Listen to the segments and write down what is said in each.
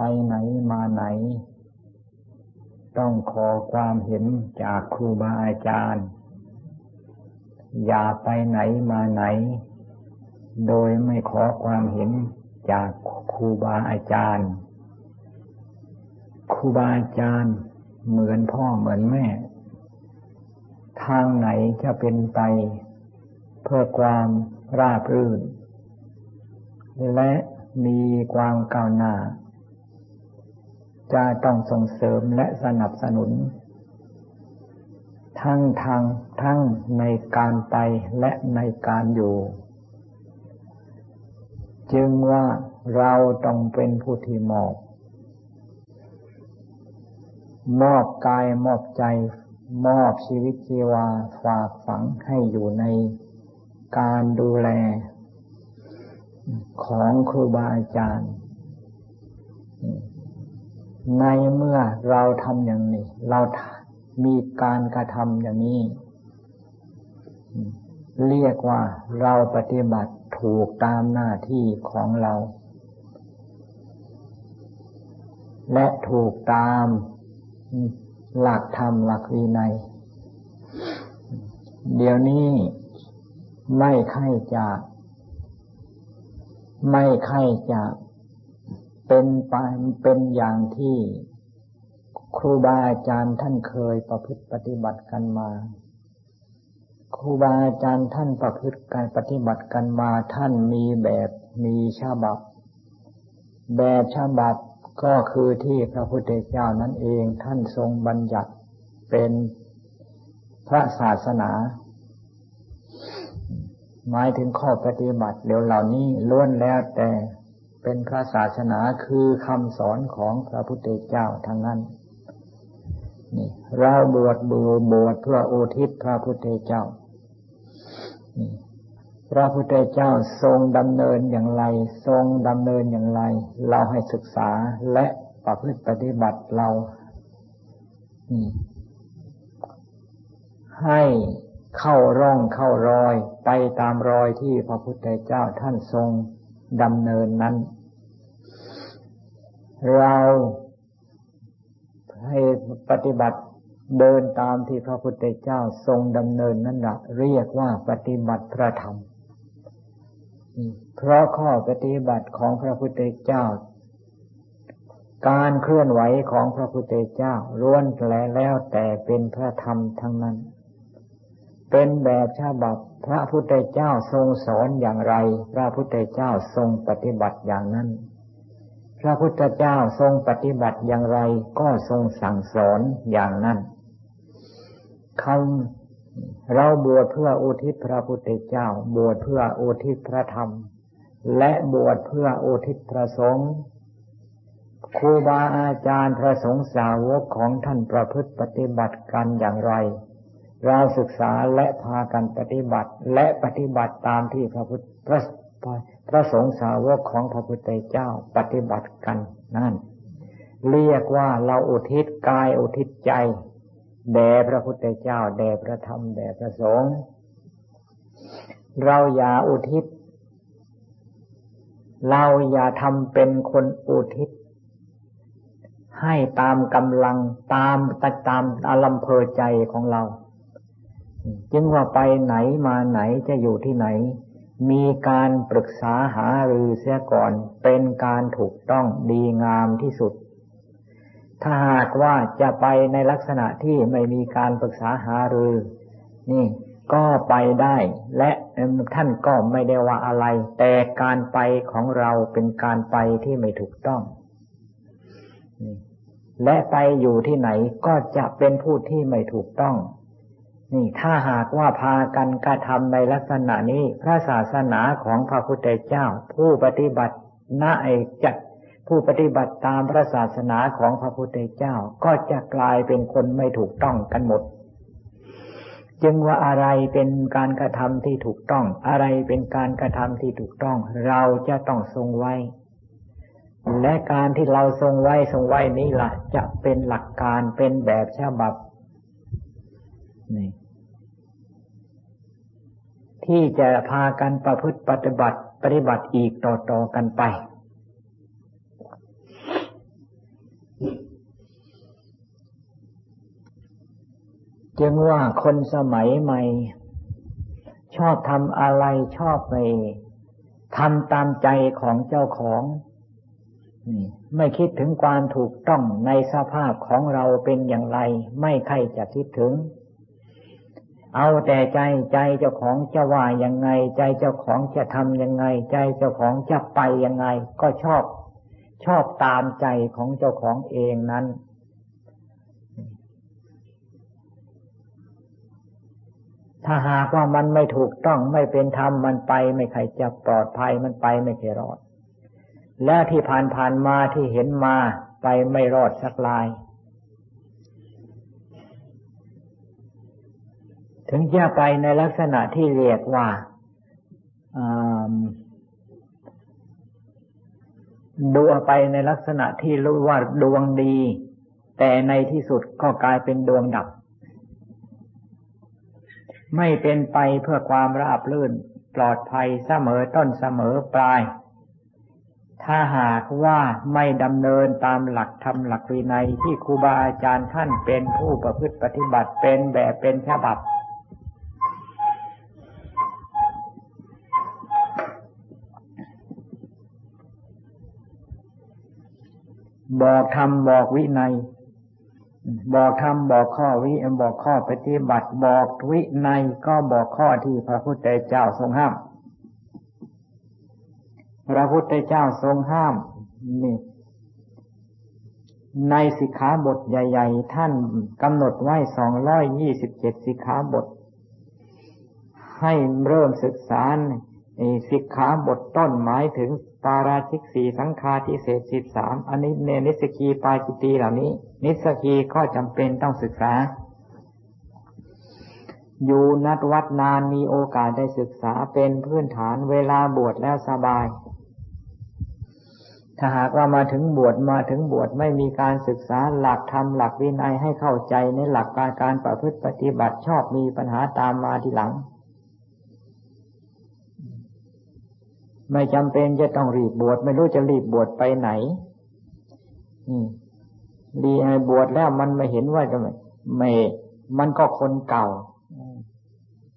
ไปไหนมาไหน ต้องขอความเห็นจากครูบาอาจารย์ อย่าไปไหนมาไหน โดยไม่ขอความเห็นจากครูบาอาจารย์ ครูบาอาจารย์เหมือนพ่อเหมือนแม่ ทางไหนจะเป็นไปเพื่อความราบรื่น และมีความก้าวหน้า จะต้องส่งเสริมและสนับสนุน ทั้งทางทั้งในการไปและในการอยู่ จึงว่าเราต้องเป็นผู้ที่มอบมอบกายมอบใจ มอบชีวิตชีวาฝากฝังให้อยู่ในการดูแล ของครูบาอาจารย์ ในเมื่อเราทำอย่างนี้ เรามีการกระทำอย่างนี้ เรียกว่าเราปฏิบัติถูกตามหน้าที่ของเรา และถูกตามหลักธรรมหลักวินัย เดี๋ยวนี้ไม่ใค่จะ ไม่ใค่จะ เป็นไปเป็นอย่างที่ครูบาอาจารย์ท่านเคยประพฤติปฏิบัติกันมา ครูบาอาจารย์ท่านประพฤติการปฏิบัติกันมาท่านมีแบบมีฉบับ แบบฉบับก็คือที่พระพุทธเจ้านั่นเองท่านทรงบัญญัติเป็นพระศาสนา หมายถึงข้อปฏิบัติเดี๋ยวเหล่านี้ล้วนแล้วแต่ เป็นพระศาสนาคือคำสอนของพระพุทธเจ้าทั้งนั้นนี่เราบวชบูบวชเพื่ออุทิศพระพุทธเจ้านี่พระพุทธเจ้าทรงดำเนินอย่างไร ทรงดำเนินอย่างไร เราให้ศึกษาและประพฤติปฏิบัติเราให้เข้าร่องเข้ารอยไปตามรอยที่พระพุทธเจ้าท่านทรงดำเนินนั้น เราให้ปฏิบัติเดินตามที่พระพุทธเจ้าทรงดำเนินนั่นแหละเรียกว่าปฏิบัติพระธรรม เพราะข้อปฏิบัติของพระพุทธเจ้า การเคลื่อนไหวของพระพุทธเจ้าล้วนแล้วแต่เป็นพระธรรมทั้งนั้น เป็นแบบฉบับพระพุทธเจ้าทรงสอนอย่างไร พระพุทธเจ้าทรงปฏิบัติอย่างนั้น พระพุทธเจ้าทรงปฏิบัติอย่างไรก็ทรงสั่งสอนอย่างนั้นคำเราบวชเพื่ออุทิศพระพุทธเจ้า บวชเพื่ออุทิศพระธรรม และบวชเพื่ออุทิศพระสงฆ์ครูบาอาจารย์พระสงฆ์สาวกของท่านประพฤติปฏิบัติกันอย่างไร เราศึกษาและพากันปฏิบัติและปฏิบัติตามที่พระพุทธพระ พระสงฆ์สาวกของพระพุทธเจ้าปฏิบัติกันนั่น เรียกว่าเราอุทิศกายอุทิศใจแด่พระพุทธเจ้าแด่พระธรรมแด่พระสงฆ์เราอย่าอุทิศ เราอย่าทำเป็นคนอุทิศ ให้ตามกำลังตามตามอารมณ์เพอใจของเรา จึงว่าไปไหนมาไหนจะอยู่ที่ไหน มีการปรึกษาหารือเสียก่อนเป็นการถูกต้องดีงามที่สุด ถ้าหากว่าจะไปในลักษณะที่ไม่มีการปรึกษาหารือ นี่ก็ไปได้ และท่านก็ไม่ได้ว่าอะไร แต่การไปของเราเป็นการไปที่ไม่ถูกต้อง และไปอยู่ที่ไหนก็จะเป็นผู้ที่ไม่ถูกต้อง นี่ถ้าหากว่าพากันกระทำในลักษณะนี้ พระศาสนาของพระพุทธเจ้า ผู้ปฏิบัติณเอกจักผู้ปฏิบัติตามพระศาสนาของพระพุทธเจ้าก็จะกลายเป็นคนไม่ถูกต้องกันหมด จึงว่าอะไรเป็นการกระทำที่ถูกต้อง อะไรเป็นการกระทำที่ถูกต้อง เราจะต้องทรงไว้ และการที่เราทรงไว้ทรงไว้นี้ล่ะจะเป็นหลักการเป็นแบบฉบับนี่ ที่จะพากันประพฤติปฏิบัติปฏิบัติอีกต่อต่อกันไป จึงว่าคนสมัยใหม่ ชอบทำอะไรชอบไปทำตามใจของเจ้าของไม่คิดถึงความถูกต้องในสภาพของเราเป็นอย่างไร ไม่ใครจะคิดถึง เอาแต่ใจใจเจ้าของจะว่ายังไง ใจเจ้าของจะทำยังไง ใจเจ้าของจะไปยังไง ก็ชอบ ชอบตามใจของเจ้าของเองนั้น ถ้าหากว่ามันไม่ถูกต้องไม่เป็นธรรมมันไปไม่ใครจะปลอดภัยมันไปไม่เคยรอด และที่ผ่านผ่านมาที่เห็นมาไปไม่รอดสักลาย ถึงจะไปในลักษณะที่เรียกว่าดูไปในลักษณะที่รู้ว่าดวงดี แต่ในที่สุดก็กลายเป็นดวงดับ ไม่เป็นไปเพื่อความราบรื่นปลอดภัยเสมอต้นเสมอปลาย ถ้าหากว่าไม่ดำเนินตามหลักธรรมหลักวินัยที่ครูบาอาจารย์ท่านเป็นผู้ประพฤติปฏิบัติเป็นแบบเป็นฉบับ บอกธรรมบอกวินัย บอกธรรมบอกข้อวิบอกข้อปฏิบัติบอกวินัยก็บอกข้อที่พระพุทธเจ้าทรงห้าม พระพุทธเจ้าทรงห้ามนี่ในสิกขาบทใหญ่ ๆ ท่านกำหนดไว้สองร้อยยี่สิบเจ็ดสิกขาบท ให้เริ่มศึกษา สิกขาบทต้นหมายถึงปาราชิกสีสังฆาทิเศษสิบสามอันนี้เนนิสกีปาจิตีเหล่านี้ นิสกีก็จำเป็นต้องศึกษา อยู่นัดวัดนานมีโอกาสได้ศึกษาเป็นพื้นฐานเวลาบวชแล้วสบาย ถ้าหากว่ามาถึงบวชมาถึงบวชไม่มีการศึกษาหลักธรรมหลักวินัยให้เข้าใจในหลักการการประพฤติปฏิบัติชอบมีปัญหาตามมาทีหลัง ไม่จำเป็นจะต้องรีบบวชไม่รู้จะรีบบวชไปไหนรีบวชแล้วมันไม่เห็นว่าจะไม่ มันก็คนเก่า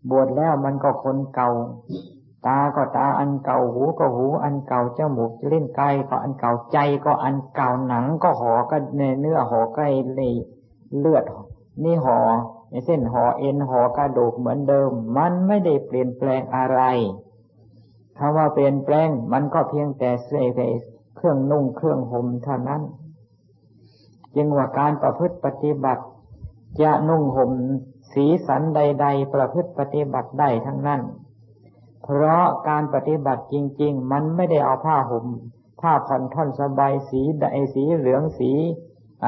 บวชแล้วมันก็คนเก่า ตาก็ตาอันเก่าหูก็หู อันเก่าจมูกเล่นกายก็อันเก่าใจก็อันเก่าหนังก็ห่อก็เนื้อห่อใกล้เลยเลือด นี่ห่อเส้นห่อเอ็นห่อกระดูกเหมือนเดิม มันไม่ได้เปลี่ยนแปลงอะไร คำว่าเปลี่ยนแปลงมันก็เพียงแต่เสื้อเครื่องนุ่งเครื่องห่มเท่านั้น จึงว่าการประพฤติปฏิบัติ จะนุ่งห่มสีสันใด ๆ ประพฤติปฏิบัติได้ทั้งนั้น เพราะการปฏิบัติจริง ๆ มันไม่ได้เอาผ้าห่มผ้าผ่อนท่อนสบายสีใดสีเหลืองสี ไอ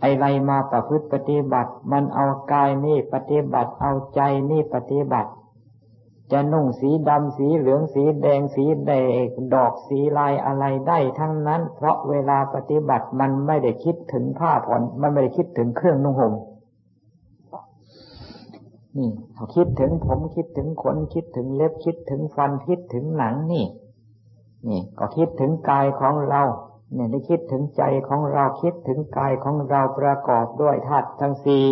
ไอไรมาประพฤติปฏิบัติ มันเอากายนี่ปฏิบัติเอาใจนี่ปฏิบัติ จะนุ่งสีดำสีเหลืองสีแดงสีแดงดอกสีลายอะไรได้ทั้งนั้น เพราะเวลาปฏิบัติมันไม่ได้คิดถึงผ้าผ่อนมันไม่ได้คิดถึงเครื่องนุ่งห่มนี่เขาคิดถึงผมคิดถึงขนคิดถึงเล็บคิดถึงฟันคิดถึงหนังนี่ นี่ ก็คิดถึงกายของเราเนี่ยได้คิดถึงใจของเราคิดถึงกายของเราประกอบด้วยธาตุทั้งสี่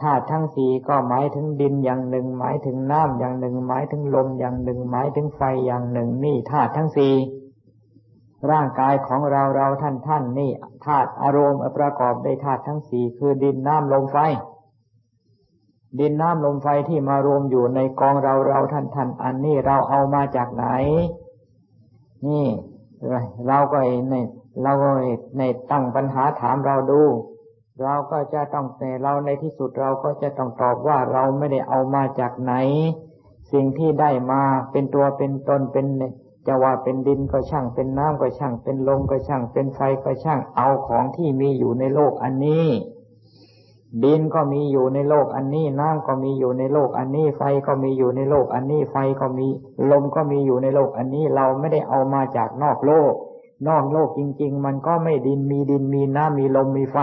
ธาตุทั้งสี่ก็หมายถึงดินอย่างหนึ่ง หมายถึงน้ำอย่างหนึ่ง หมายถึงลมอย่างหนึ่ง หมายถึงไฟอย่างหนึ่ง นี่ธาตุทั้งสี่ร่างกายของเราเราท่านท่านนี่ธาตุอารมณ์ประกอบด้วยธาตุทั้งสี่คือดินน้ำลมไฟ ดินน้ำลมไฟที่มารวมอยู่ในกองเราเราท่านท่านอันนี้เราเอามาจากไหน นี่ เราก็ในเราก็ในตั้งปัญหาถามเราดู เราก็จะต้องแต่เราในที่สุดเราก็จะต้องตอบว่าเราไม่ได้เอามาจากไหน สิ่งที่ได้มาเป็นตัวเป็นตนเป็นจะว่าเป็นดินก็ช่างเป็นน้ำก็ช่างเป็นลมก็ช่างเป็นไฟก็ช่างเอาของที่มีอยู่ในโลกอันนี้ดินก็มีอยู่ในโลกอันนี้ น้ำก็มีอยู่ในโลกอันนี้ ไฟก็มีอยู่ในโลกอันนี้ ไฟก็มี ลมก็มีอยู่ในโลกอันนี้ เราไม่ได้เอามาจากนอกโลก นอกโลกจริง ๆ มันก็ไม่ดินมีดินมีน้ำมีลมมีไฟ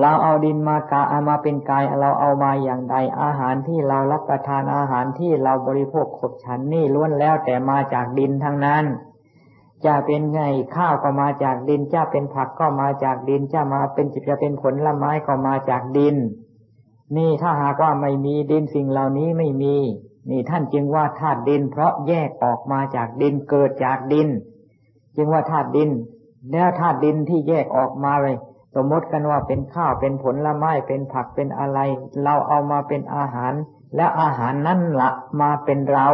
เราเอาดินมากาเอามาเป็นกายเราเอามาอย่างใด อาหารที่เรารับประทานอาหารที่เราบริโภคขบฉันนี่ล้วนแล้วแต่มาจากดินทั้งนั้น จะเป็นไงข้าวก็มาจากดินจะเป็นผักก็มาจากดินจะมาเป็นจิตจะเป็นผลละไม้ก็มาจากดิน นี่ถ้าหากว่าไม่มีดินสิ่งเหล่านี้ไม่มี นี่ท่านจึงว่าธาตุดิน เพราะแยกออกมาจากดินเกิดจากดิน จึงว่าธาตุดิน แล้วธาตุดินที่แยกออกมาเลย สมมติกันว่าเป็นข้าวเป็นผลละไม้เป็นผักเป็นอะไร เราเอามาเป็นอาหาร และอาหารนั่นละมาเป็นเรา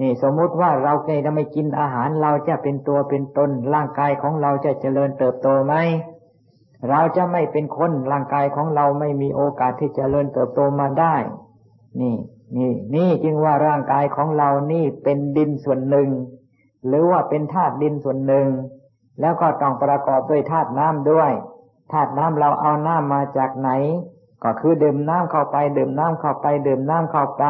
นี่สมมุติว่าเราเคยจะไม่กินอาหารเราจะเป็นตัวเป็นตน ร่างกายของเราจะเจริญเติบโตไหมเราจะไม่เป็นคนร่างกายของเราไม่มีโอกาสที่จะเจริญเติบโตมาได้ นี่ นี่ นี่จึงว่าร่างกายของเรานี่เป็นดินส่วนหนึ่ง หรือว่าเป็นธาตุดินส่วนหนึ่ง แล้วก็ต้องประกอบด้วยธาตุน้ำด้วยธาตุน้ำเราเอาน้ำมาจากไหน ก็คือดื่มน้ำเข้าไปดื่มน้ำเข้าไปดื่มน้ำเข้าไป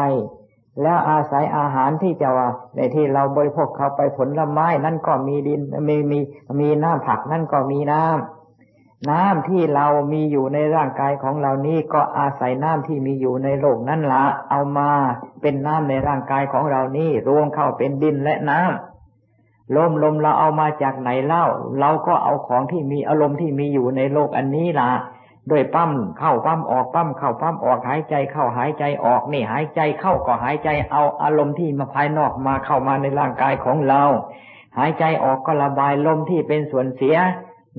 แล้วอาศัยอาหารที่จะว่าในที่เราบริโภคเข้าไปผลไม้นั่นก็มีดินมีมีมีน้ำผักนั่นก็มีน้ำน้ำที่เรามีอยู่ในร่างกายของเรานี้ก็อาศัยน้ำที่มีอยู่ในโลกนั่นละเอามาเป็นน้ำในร่างกายของเรานี้รวมเข้าเป็นดินและน้ำ ลมลมเราเอามาจากไหนเล่า เราก็เอาของที่มีอารมณ์ที่มีอยู่ในโลกอันนี้ล่ะด้วยปั้มเข้าปั้มออกปั้มเข้าปั้มออกหายใจเข้าหายใจออกนี่หายใจเข้าก็หายใจเอาอารมณ์ที่มาภายนอกมาเข้ามาในร่างกายของเรา หายใจออกก็ระบายลมที่เป็นส่วนเสีย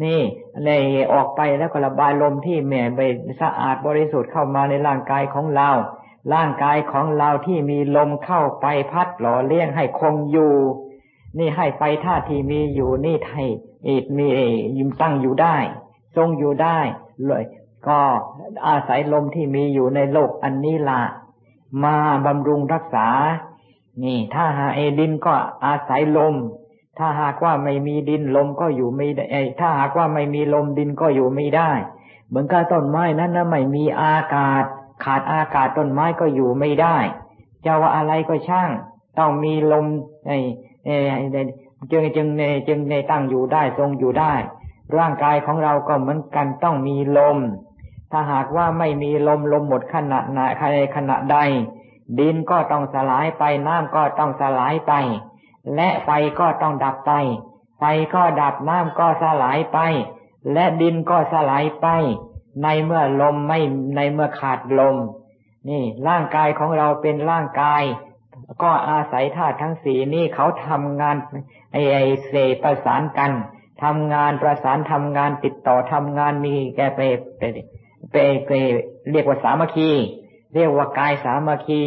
นี่เลยออกไปแล้วก็ระบายลมที่แหม่ไปสะอาดบริสุทธิ์เข้ามาในร่างกายของเรา ร่างกายของเราที่มีลมเข้าไปพัดหล่อเลี้ยงให้คงอยู่ นี่ให้ไฟท่าที่มีอยู่นี่ไทยอิดมียิมตั้งอยู่ได้ ทรงอยู่ได้เลยก็อาศัยลมที่มีอยู่ในโลกอันนี้ละมาบำรุงรักษา นี่ ถ้าหาเอดินก็อาศัยลม ถ้าหากว่าไม่มีดินลมก็อยู่ไม่ได้ถ้าหากว่าไม่มีลมดินก็อยู่ไม่ได้ เหมือนกับต้นไม้นั้นนะไม่มีอากาศ ขาดอากาศต้นไม้ก็อยู่ไม่ได้จะว่าอะไรก็ช่าง ต้องมีลมไอ จึงจึงในจึงในตั้งอยู่ได้ทรงอยู่ได้ ร่างกายของเราก็เหมือนกันต้องมีลม ถ้าหากว่าไม่มีลมลมหมดขณะไหนขณะใด ดินก็ต้องสลายไปน้ำก็ต้องสลายไป และไฟก็ต้องดับไป ไฟก็ดับน้ำก็สลายไป และดินก็สลายไป ในเมื่อลมไม่ในเมื่อขาดลม นี่ร่างกายของเราเป็นร่างกาย ก็อาศัยธาตุทั้งสี่นี่เขาทำงานไอไอเสประสานกันทำงานประสานทำงานติดต่อทำงานมีแกไปไปเปเปเรียกว่าสามัคคี เรียกว่ากายสามัคคี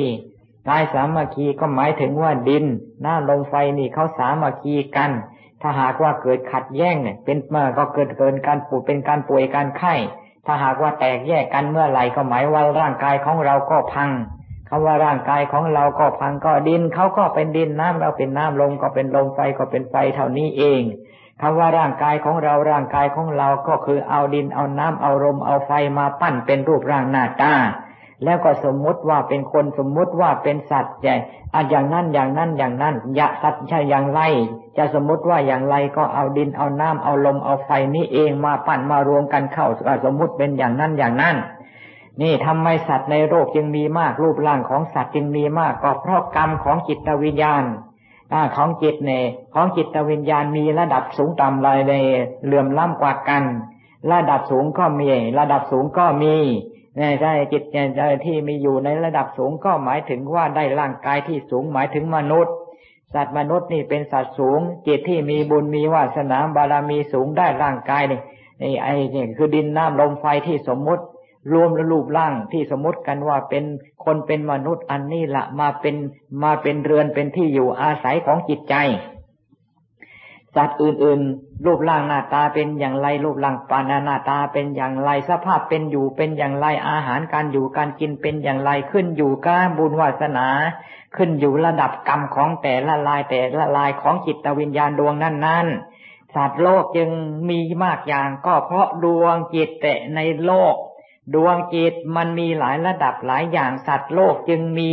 กายสามัคคีก็หมายถึงว่าดินน้ำลมไฟนี่เขาสามัคคีกัน ถ้าหากว่าเกิดขัดแย้งเนี่ยเป็นมาก็เกิดเกินการป่วยเป็นการป่วยการไข้ถ้าหากว่าแตกแยกกันเมื่อไหร่ก็หมายว่าร่างกายของเราก็พัง คำว่าร่างกายของเราก็พังก็ดินเขาก็เป็นดินน้ำเราเป็นน้ำลมก็เป็นลมไฟก็เป็นไฟเท่านี้เองคำว่าร่างกายของเราร่างกายของเราก็คือเอาดินเอาน้ำเอาลมเอาไฟมาปั้นเป็นรูปร่างหน้าตาแล้วก็สมมุติว่าเป็นคนสมมุติว่าเป็นสัตว์ใหญ่อะอย่างนั้นอย่างนั้นอย่างนั้นอย่าสัตว์ใช่อย่างไร จะสมมุติว่าอย่างไรก็เอาดินเอาน้ำเอาลมเอาไฟนี้เองมาปั้นมารวมกันเข้าสมมุติเป็นอย่างนั้นอย่างนั้น นี่ทำไมสัตว์ในโลกจึงมีมาก รูปร่างของสัตว์จึงมีมากก็เพราะกรรมของจิตวิญญาณของจิตเนี่ยของจิตวิญญาณมีระดับสูงต่ำเลยในเหลื่อมล้ำกว่ากัน ระดับสูงก็มี ระดับสูงก็มีใช่จิตที่มีอยู่ในระดับสูงก็หมายถึงว่าได้ร่างกายที่สูงหมายถึงมนุษย์ สัตว์มนุษย์นี่เป็นสัตว์สูง จิตที่มีบุญมีวาสนาบารมีสูงได้ร่างกายนี่ไอ้นี่คือดินน้ำลมไฟที่สมมุติ รวมรูปร่างที่สมมติกันว่าเป็นคนเป็นมนุษย์อันนี้ละมาเป็นมาเป็นเรือนเป็นที่อยู่อาศัยของจิตใจ สัตว์อื่นๆ รูปร่างหน้าตาเป็นอย่างไรรูปร่างปานาหน้าตาเป็นอย่างไรสภาพเป็นอยู่เป็นอย่างไรอาหารการอยู่การกินเป็นอย่างไรขึ้นอยู่กับบุญวาสนา ขึ้นอยู่ระดับกรรมของแต่ละลายแต่ละลายของจิตวิญญาณดวงนั้น ๆ สัตว์โลกจึงมีมากอย่างก็เพราะดวงจิตแต่ในโลก ดวงจิตมันมีหลายระดับหลายอย่างสัตว์โลกจึงมี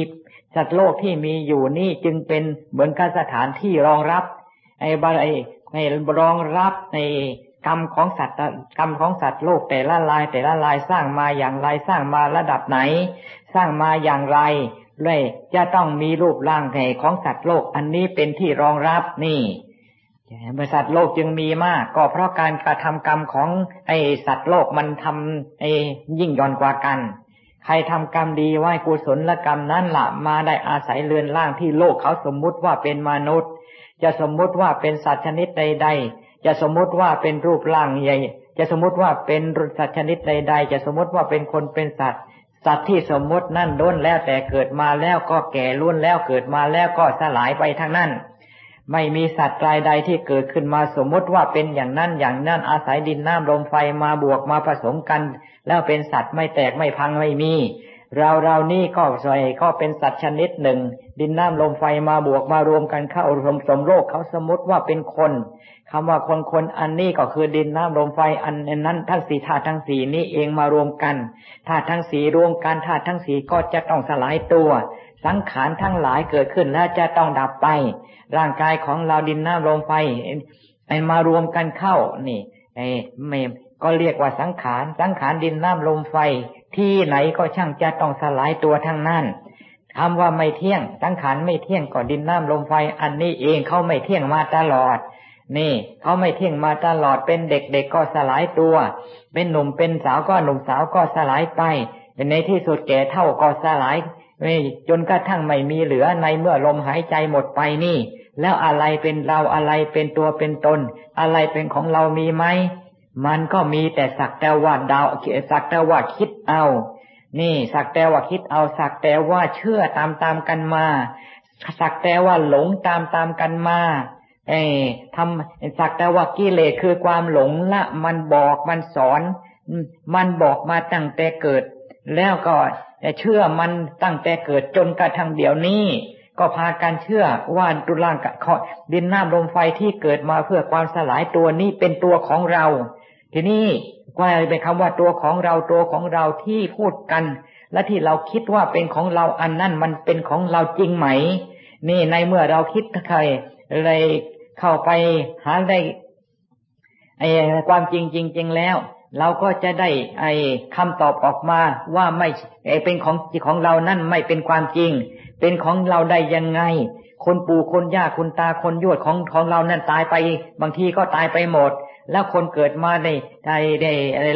สัตว์โลกที่มีอยู่นี่จึงเป็นเหมือนกับสถานที่รองรับไอ้บารไอ้รองรับในกรรมของสัตว์กรรมของสัตว์โลกแต่ละลายแต่ละลายสร้างมาอย่างไรสร้างมาระดับไหน สร้างมาอย่างไรเลยจะต้องมีรูปร่างแห่ของสัตว์โลก อันนี้เป็นที่รองรับนี่ บริษัทโลกจึงมีมาก ก็เพราะการกระทำกรรมของไอสัตว์โลกมันทำไอยิ่งย่อนกว่ากัน ใครทำกรรมดีไหวกุศลละกรรมนั้นละมาได้อาศัยเรือนร่างที่โลกเขาสมมุติว่าเป็นมนุษย์ จะสมมุติว่าเป็นสัตว์ชนิดใด ๆ จะสมมุติว่าเป็นรูปร่างใหญ่ จะสมมุติว่าเป็นสัตว์ชนิดใด ๆ จะสมมุติว่าเป็นคนเป็นสัตว์ สัตว์ที่สมมุตินั่นล้วนแล้วแต่เกิดมาแล้วก็แก่ล้วนแล้วเกิดมาแล้วก็สลายไปทั้งนั้น ไม่มีสัตว์รายใดที่เกิดขึ้นมาสมมติว่าเป็นอย่างนั้นอย่างนั้นอาศัยดินน้ำลมไฟมาบวกมาผสมกัน แล้วเป็นสัตว์ไม่แตกไม่พังไม่มี เราเรานี่ก็ใส่ก็เป็นสัตว์ชนิดหนึ่ง ดินน้ำลมไฟมาบวกมารวมกันเข้ารวมสมโลกเขาสมมติว่าเป็นคนคำว่าคนคนอันนี้ก็คือดินน้ำลมไฟอันนั้นทั้งสี่ธาตุทั้งสี่นี้เองมารวมกันธาตุทั้งสี่รวมกันธาตุทั้งสี่ก็จะต้องสลายตัว สังขารทั้งหลายเกิดขึ้นแล้วจะต้องดับไป ร่างกายของเราดินน้ำลมไฟมารวมกันเข้านี่ไอ้เมมก็เรียกว่าสังขาร สังขารดินน้ำลมไฟ ที่ไหนก็ช่างจะต้องสลายตัวทั้งนั้นคำว่าไม่เที่ยง สังขารไม่เที่ยงก็ดินน้ำลมไฟ อันนี้เองเขาไม่เที่ยงมาตลอด นี่เขาไม่เที่ยงมาตลอดเป็นเด็กๆก็สลายตัว เป็นหนุ่มเป็นสาวก็หนุ่มสาวก็สลายไปในที่สุดแก่เท่าก็สลาย นี่จนกระทั่งไม่มีเหลือในเมื่อลมหายใจหมดไปนี่ แล้วอะไรเป็นเราอะไรเป็นตัวเป็นตน อะไรเป็นของเรามีไหมมันก็มีแต่สักแต่ว่าดาวสักแต่ว่าคิดเอา นี่สักแต่ว่าคิดเอา สักแต่ว่าเชื่อตามตามกันมา สักแต่ว่าหลงตามตามกันมาเอ้ทำสักแต่ว่ากิเลสคือความหลงละ มันบอกมันสอน มันบอกมาตั้งแต่เกิด แล้วก็ แต่เชื่อมันตั้งแต่เกิดจนกระทั่งเดี๋ยวนี้ ก็พากันเชื่อว่าตุล่างกับดินน้ำลมไฟที่เกิดมาเพื่อความสลายตัวนี้เป็นตัวของเรา ทีนี้ก็เป็นคำว่าตัวของเราตัวของเราที่พูดกัน และที่เราคิดว่าเป็นของเราอันนั้นมันเป็นของเราจริงไหม นี่ในเมื่อเราคิดใครเลยเข้าไปหาได้ไอ้ความจริงจริงๆแล้ว เราก็จะได้ไอ้คำตอบออกมาว่าไม่ไอ้เป็นของของเรานั่นไม่เป็นความจริง เป็นของเราได้ยังไง คนปู่คนย่าคนตาคนยวดของของเรานั่นตายไป บางทีก็ตายไปหมด แล้วคนเกิดมาได้ได้ได้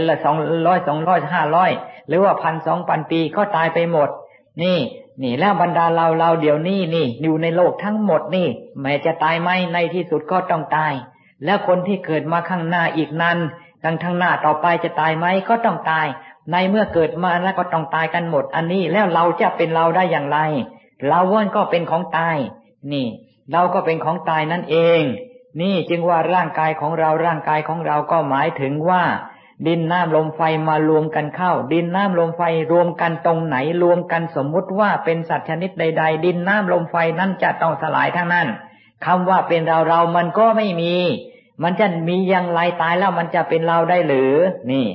ละสองร้อยสองร้อยห้าร้อยหรือว่าพันสองพันปีก็ตายไปหมด นี่ นี่แล้วบรรดาเราเราเดี๋ยวนี้นี่ อยู่ในโลกทั้งหมดนี่ แม้จะตายไหมในที่สุดก็ต้องตาย แล้วคนที่เกิดมาข้างหน้าอีกนั้น กังทางหน้าต่อไปจะตายไหมก็ต้องตาย ในเมื่อเกิดมาแล้วก็ต้องตายกันหมด อันนี้แล้วเราจะเป็นเราได้อย่างไร เราว่นก็เป็นของตาย นี่ เราก็เป็นของตายนั่นเอง นี่จึงว่าร่างกายของเราร่างกายของเราก็หมายถึงว่า ดินน้ำลมไฟมารวมกันเข้า ดินน้ำลมไฟรวมกันตรงไหนรวมกันสมมุติว่าเป็นสัตว์ชนิดใด ๆ ดินน้ำลมไฟนั้นจะต้องสลายทั้งนั้นคำว่าเป็นเราเรามันก็ไม่มี มันจะมีอย่างไรตายแล้วมันจะเป็นเราได้หรือ นี่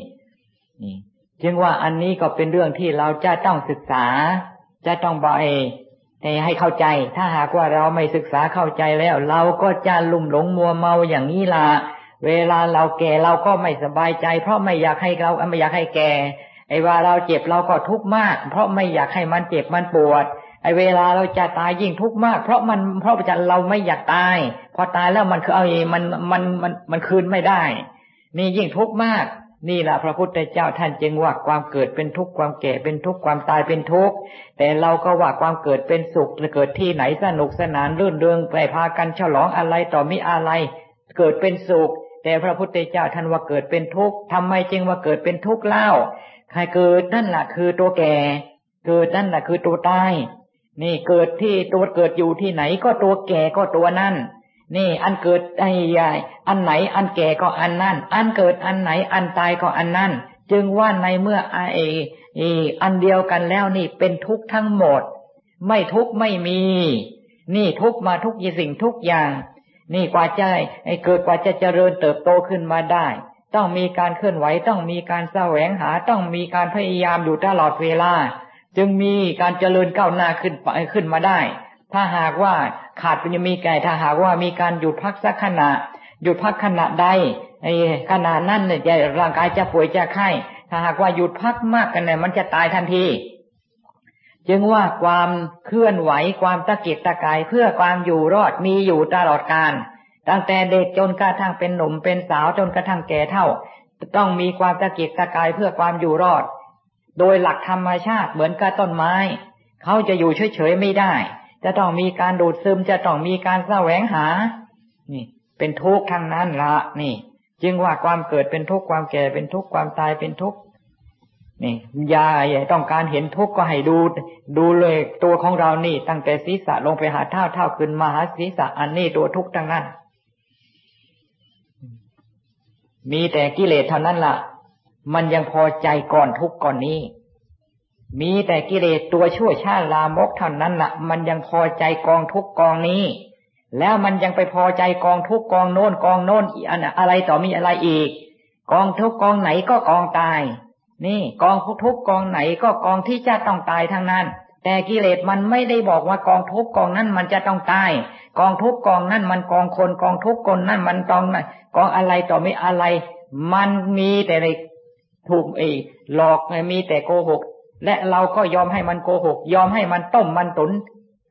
นี่จึงว่าอันนี้ก็เป็นเรื่องที่เราจะต้องศึกษา จะต้องบ่อให้เข้าใจ ถ้าหากว่าเราไม่ศึกษาเข้าใจแล้ว เราก็จะลุ่มหลงมัวเมาอย่างนี้ละเวลาเราแก่เราก็ไม่สบายใจ เพราะไม่อยากให้เราไม่อยากให้แก่ ไอ้ว่าเราเจ็บเราก็ทุกข์มาก เพราะไม่อยากให้มันเจ็บมันปวด ไอเวลาเราจะตายยิ่งทุกข์มาก เพราะมันเพราะจันเราไม่อยากตาย พอตายแล้วมันคือเอามันมันมันมันคืนไม่ได้ นี่ยิ่งทุกข์มาก นี่แหละพระพุทธเจ้าท่านจึงว่าความเกิดเป็นทุกข์ความแก่เป็นทุกข์ความตายเป็นทุกข์แต่เราก็ว่าความเกิดเป็นสุขเกิดที่ไหนสนุกสนานรื่นเริงไปพากันฉลองอะไรต่อมิอะไร เกิดเป็นสุข แต่พระพุทธเจ้าท่านว่าเกิดเป็นทุกข์ทำไมจึงว่าเกิดเป็นทุกข์เล่าใครเกิดนั่นแหละคือตัวแก่ เกิดนั่นแหละคือตัวตาย นี่เกิดที่ตัวเกิดอยู่ที่ไหนก็ตัวแก่ก็ตัวนั่น นี่ อันเกิดไอ้ใหญ่อันไหน อันแก่ก็อันนั่น อันเกิดอันไหน อันตายก็อันนั่น จึงว่าในเมื่อไอ้อันเดียวกันแล้วนี่เป็นทุกข์ทั้งหมด ไม่ทุกข์ไม่มี นี่ทุกข์มาทุกสิ่งทุกอย่าง นี่กว่าจะไอ้เกิดกว่าจะเจริญเติบโตขึ้นมาได้ ต้องมีการเคลื่อนไหวต้องมีการแสวงหาต้องมีการพยายามอยู่ตลอดเวลา จึงมีการเจริญก้าวหน้าขึ้นไปขึ้นมาได้ ถ้าหากว่าขาดปัญญมีแก่ถ้าหากว่ามีการหยุดพักสักขณะ หยุดพักขณะใดไอ้ขณะนั้นเนี่ยร่างกายจะป่วยจะไข้ ถ้าหากว่าหยุดพักมากกันเนี่ยมันจะตายทันที จึงว่าความเคลื่อนไหวความตะเกียกตะกายเพื่อความอยู่รอดมีอยู่ตลอดการตั้งแต่เด็กจนกระทั่งเป็นหนุ่มเป็นสาวจนกระทั่งแก่เท่า ต้องมีความตะเกียกตะกายเพื่อความอยู่รอด โดยหลักธรรมชาติเหมือนกับต้นไม้ เขาจะอยู่เฉยๆไม่ได้ จะต้องมีการดูดซึมจะต้องมีการแสวงหา นี่ เป็นทุกข์ทั้งนั้นละนี่ จึงว่าความเกิดเป็นทุกข์ความแก่เป็นทุกข์ความตายเป็นทุกข์นี่ยาใหญ่ต้องการเห็นทุกข์ก็ให้ดู ดูเลยตัวของเรานี่ ตั้งแต่ศีรษะลงไปหาเท้าเท้าขึ้นมาหาศีรษะอันนี้ตัวทุกข์ทั้งนั้น มีแต่กิเลสเท่านั้นละ่ะ มันยังพอใจก่อนทุกก่อนนี้ มีแต่กิเลสตัวชั่วชาลามกเท่านั้นละ่ะ มันยังพอใจกองทุกกองนี้ แล้วมันยังไปพอใจกองทุกกองโน้นกองโน้นอันอะไรต่อมีอะไรอีก กองทุกกองไหนก็กองตาย นี่ กองทุกกองไหนก็กองที่จะต้องตายทั้งนั้นแต่กิเลสมันไม่ได้บอกว่ากองทุกกองนั้นมันจะต้องตาย กองทุกกองนั้นมันกองคนกองทุกคนนั้นมันตองกองอะไรต่อไม่อะไร มันมีแต่ ถูกเอหลอกมีแต่โกหก และเราก็ยอมให้มันโกหก ยอมให้มันต้มมันตุน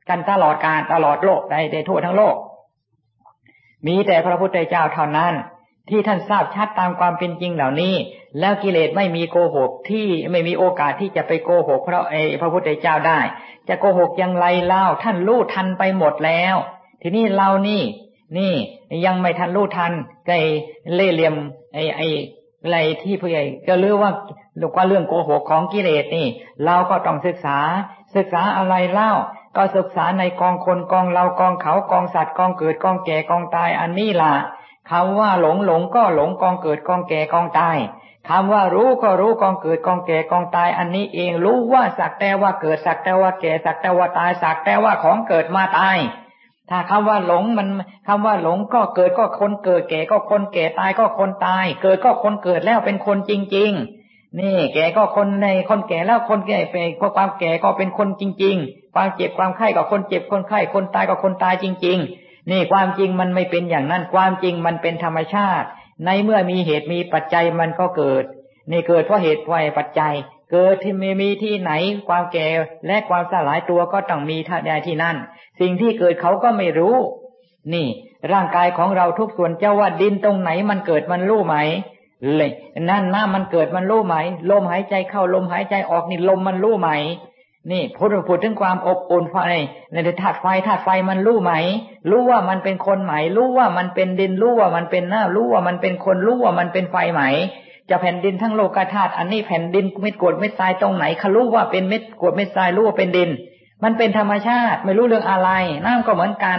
กันตลอดการตลอดโลกได้ทั่วทั้งโลก มีแต่พระพุทธเจ้าเท่านั้น ที่ท่านทราบชัดตามความเป็นจริงเหล่านี้ แล้วกิเลสไม่มีโกหกที่ไม่มีโอกาสที่จะไปโกหกพระไอ้พระพุทธเจ้าได้ จะโกหกยังไรเล่าท่านรู้ทันไปหมดแล้ว ทีนี้เรานี่ นี่ยังไม่ทันรู้ทันไอ้เล่เหลี่ยมไอ้ไอ้ อะไรที่ผู้ใหญ่ก็รู้ว่าหรือว่าเรื่องโกหกของกิเลสนี่ เราก็ต้องศึกษา ศึกษาอะไรเล่า ก็ศึกษาในกองคนกองเรากองเขากองสัตว์กองเกิดกองแก่กองตายอันนี้ล่ะคำว่าหลงหลงก็หลงกองเกิดกองแก่กองตายคำว่ารู้ก็รู้กองเกิดกองแก่กองตายอันนี้เองรู้ว่าสักแต่ว่าเกิดสักแต่ว่าแก่สักแต่ว่าตายสักแต่ว่าของเกิดมาตาย ถ้าคำว่าหลงมันคำว่าหลงก็เกิดก็คนเกิดแก่ก็คนแก่ตายก็คนตาย เกิดก็คนเกิดแล้วเป็นคนจริง ๆ นี่ แก่ก็คนในคนแก่แล้วคนแก่ไปความแก่ก็เป็นคนจริง ๆ ความเจ็บความไข้ก็คนเจ็บคนไข้คนตายก็คนตายจริง ๆ นี่ความจริงมันไม่เป็นอย่างนั้นความจริงมันเป็นธรรมชาติ ในเมื่อมีเหตุมีปัจจัยมันก็เกิด นี่เกิดเพราะเหตุไฟปัจจัย เกิดที่ไม่มีที่ไหน ความแก่และความสลายตัวก็ต้องมีท่าใดที่นั่น สิ่งที่เกิดเขาก็ไม่รู้ นี่ ร่างกายของเราทุกส่วนเจ้าว่าดินตรงไหนมันเกิดมันรู้ไหมเลยนั่นน้ามันเกิดมันรู้ไหม ลมหายใจเข้าลมหายใจออกนี่ลมมันรู้ไหม นี่พูดพูดถึงความอบอุ่นไฟในธาตุไฟธาตุไฟมันรู้ไหม รู้ว่ามันเป็นคนไหม รู้ว่ามันเป็นดินรู้ว่ามันเป็นน้ารู้ว่ามันเป็นคนรู้ว่ามันเป็นไฟไหมจะแผ่นดินทั้งโลกธาตุอันนี้แผ่นดินเม็ดกรวดเม็ดทรายตรงไหนเขารู้ว่าเป็นเม็ดกรวดเม็ดทรายรู้ว่าเป็นดิน มันเป็นธรรมชาติไม่รู้เรื่องอะไร น้ำก็เหมือนกัน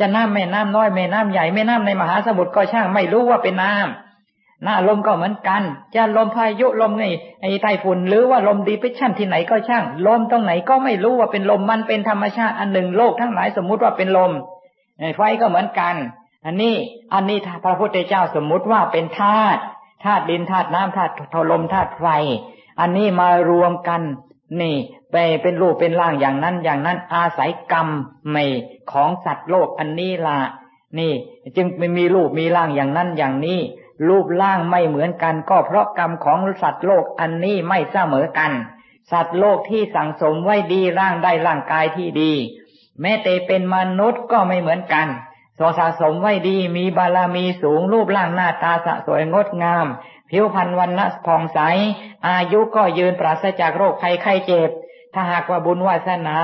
จะน้ำแม่น้ำน้อยแม่น้ำใหญ่แม่น้ำในมหาสมุทรก็ช่างไม่รู้ว่าเป็นน้ำหน้าลมก็เหมือนกัน จะลมพายุลมไงไอ้ไต้ฝุ่นหรือว่าลมดีพิชั่นที่ไหนก็ช่าง ลมตรงไหนก็ไม่รู้ว่าเป็นลมมันเป็นธรรมชาติอันหนึ่งโลกทั้งหลายสมมุติว่าเป็นลมไฟก็เหมือนกัน อันนี้อันนี้พระพุทธเจ้าสมมุติว่าเป็นธาตุธาตุดินธาตุน้ำธาตุลมธาตุไฟ อันนี้มารวมกัน นี่ ไปเป็นรูปเป็นร่างอย่างนั้นอย่างนั้นอาศัยกรรมไม่ของสัตว์โลกอันนี้ละนี่ จึงไม่มีรูปมีร่างอย่างนั้นอย่างนี้ รูปร่างไม่เหมือนกัน ก็เพราะกรรมของสัตว์โลกอันนี้ไม่เสมอกัน สัตว์โลกที่สั่งสมไว้ดีร่างได้ร่างกายที่ดี แม้แต่เป็นมนุษย์ก็ไม่เหมือนกันสสะสมไว้ดีมีบารมีสูงรูปร่างหน้าตาสะสวยงดงาม ผิวพรรณวันณะผ่องใส อายุก็ยืนปราศจากโรคภัยไข้เจ็บ ถ้าหากว่าบุญวาสนา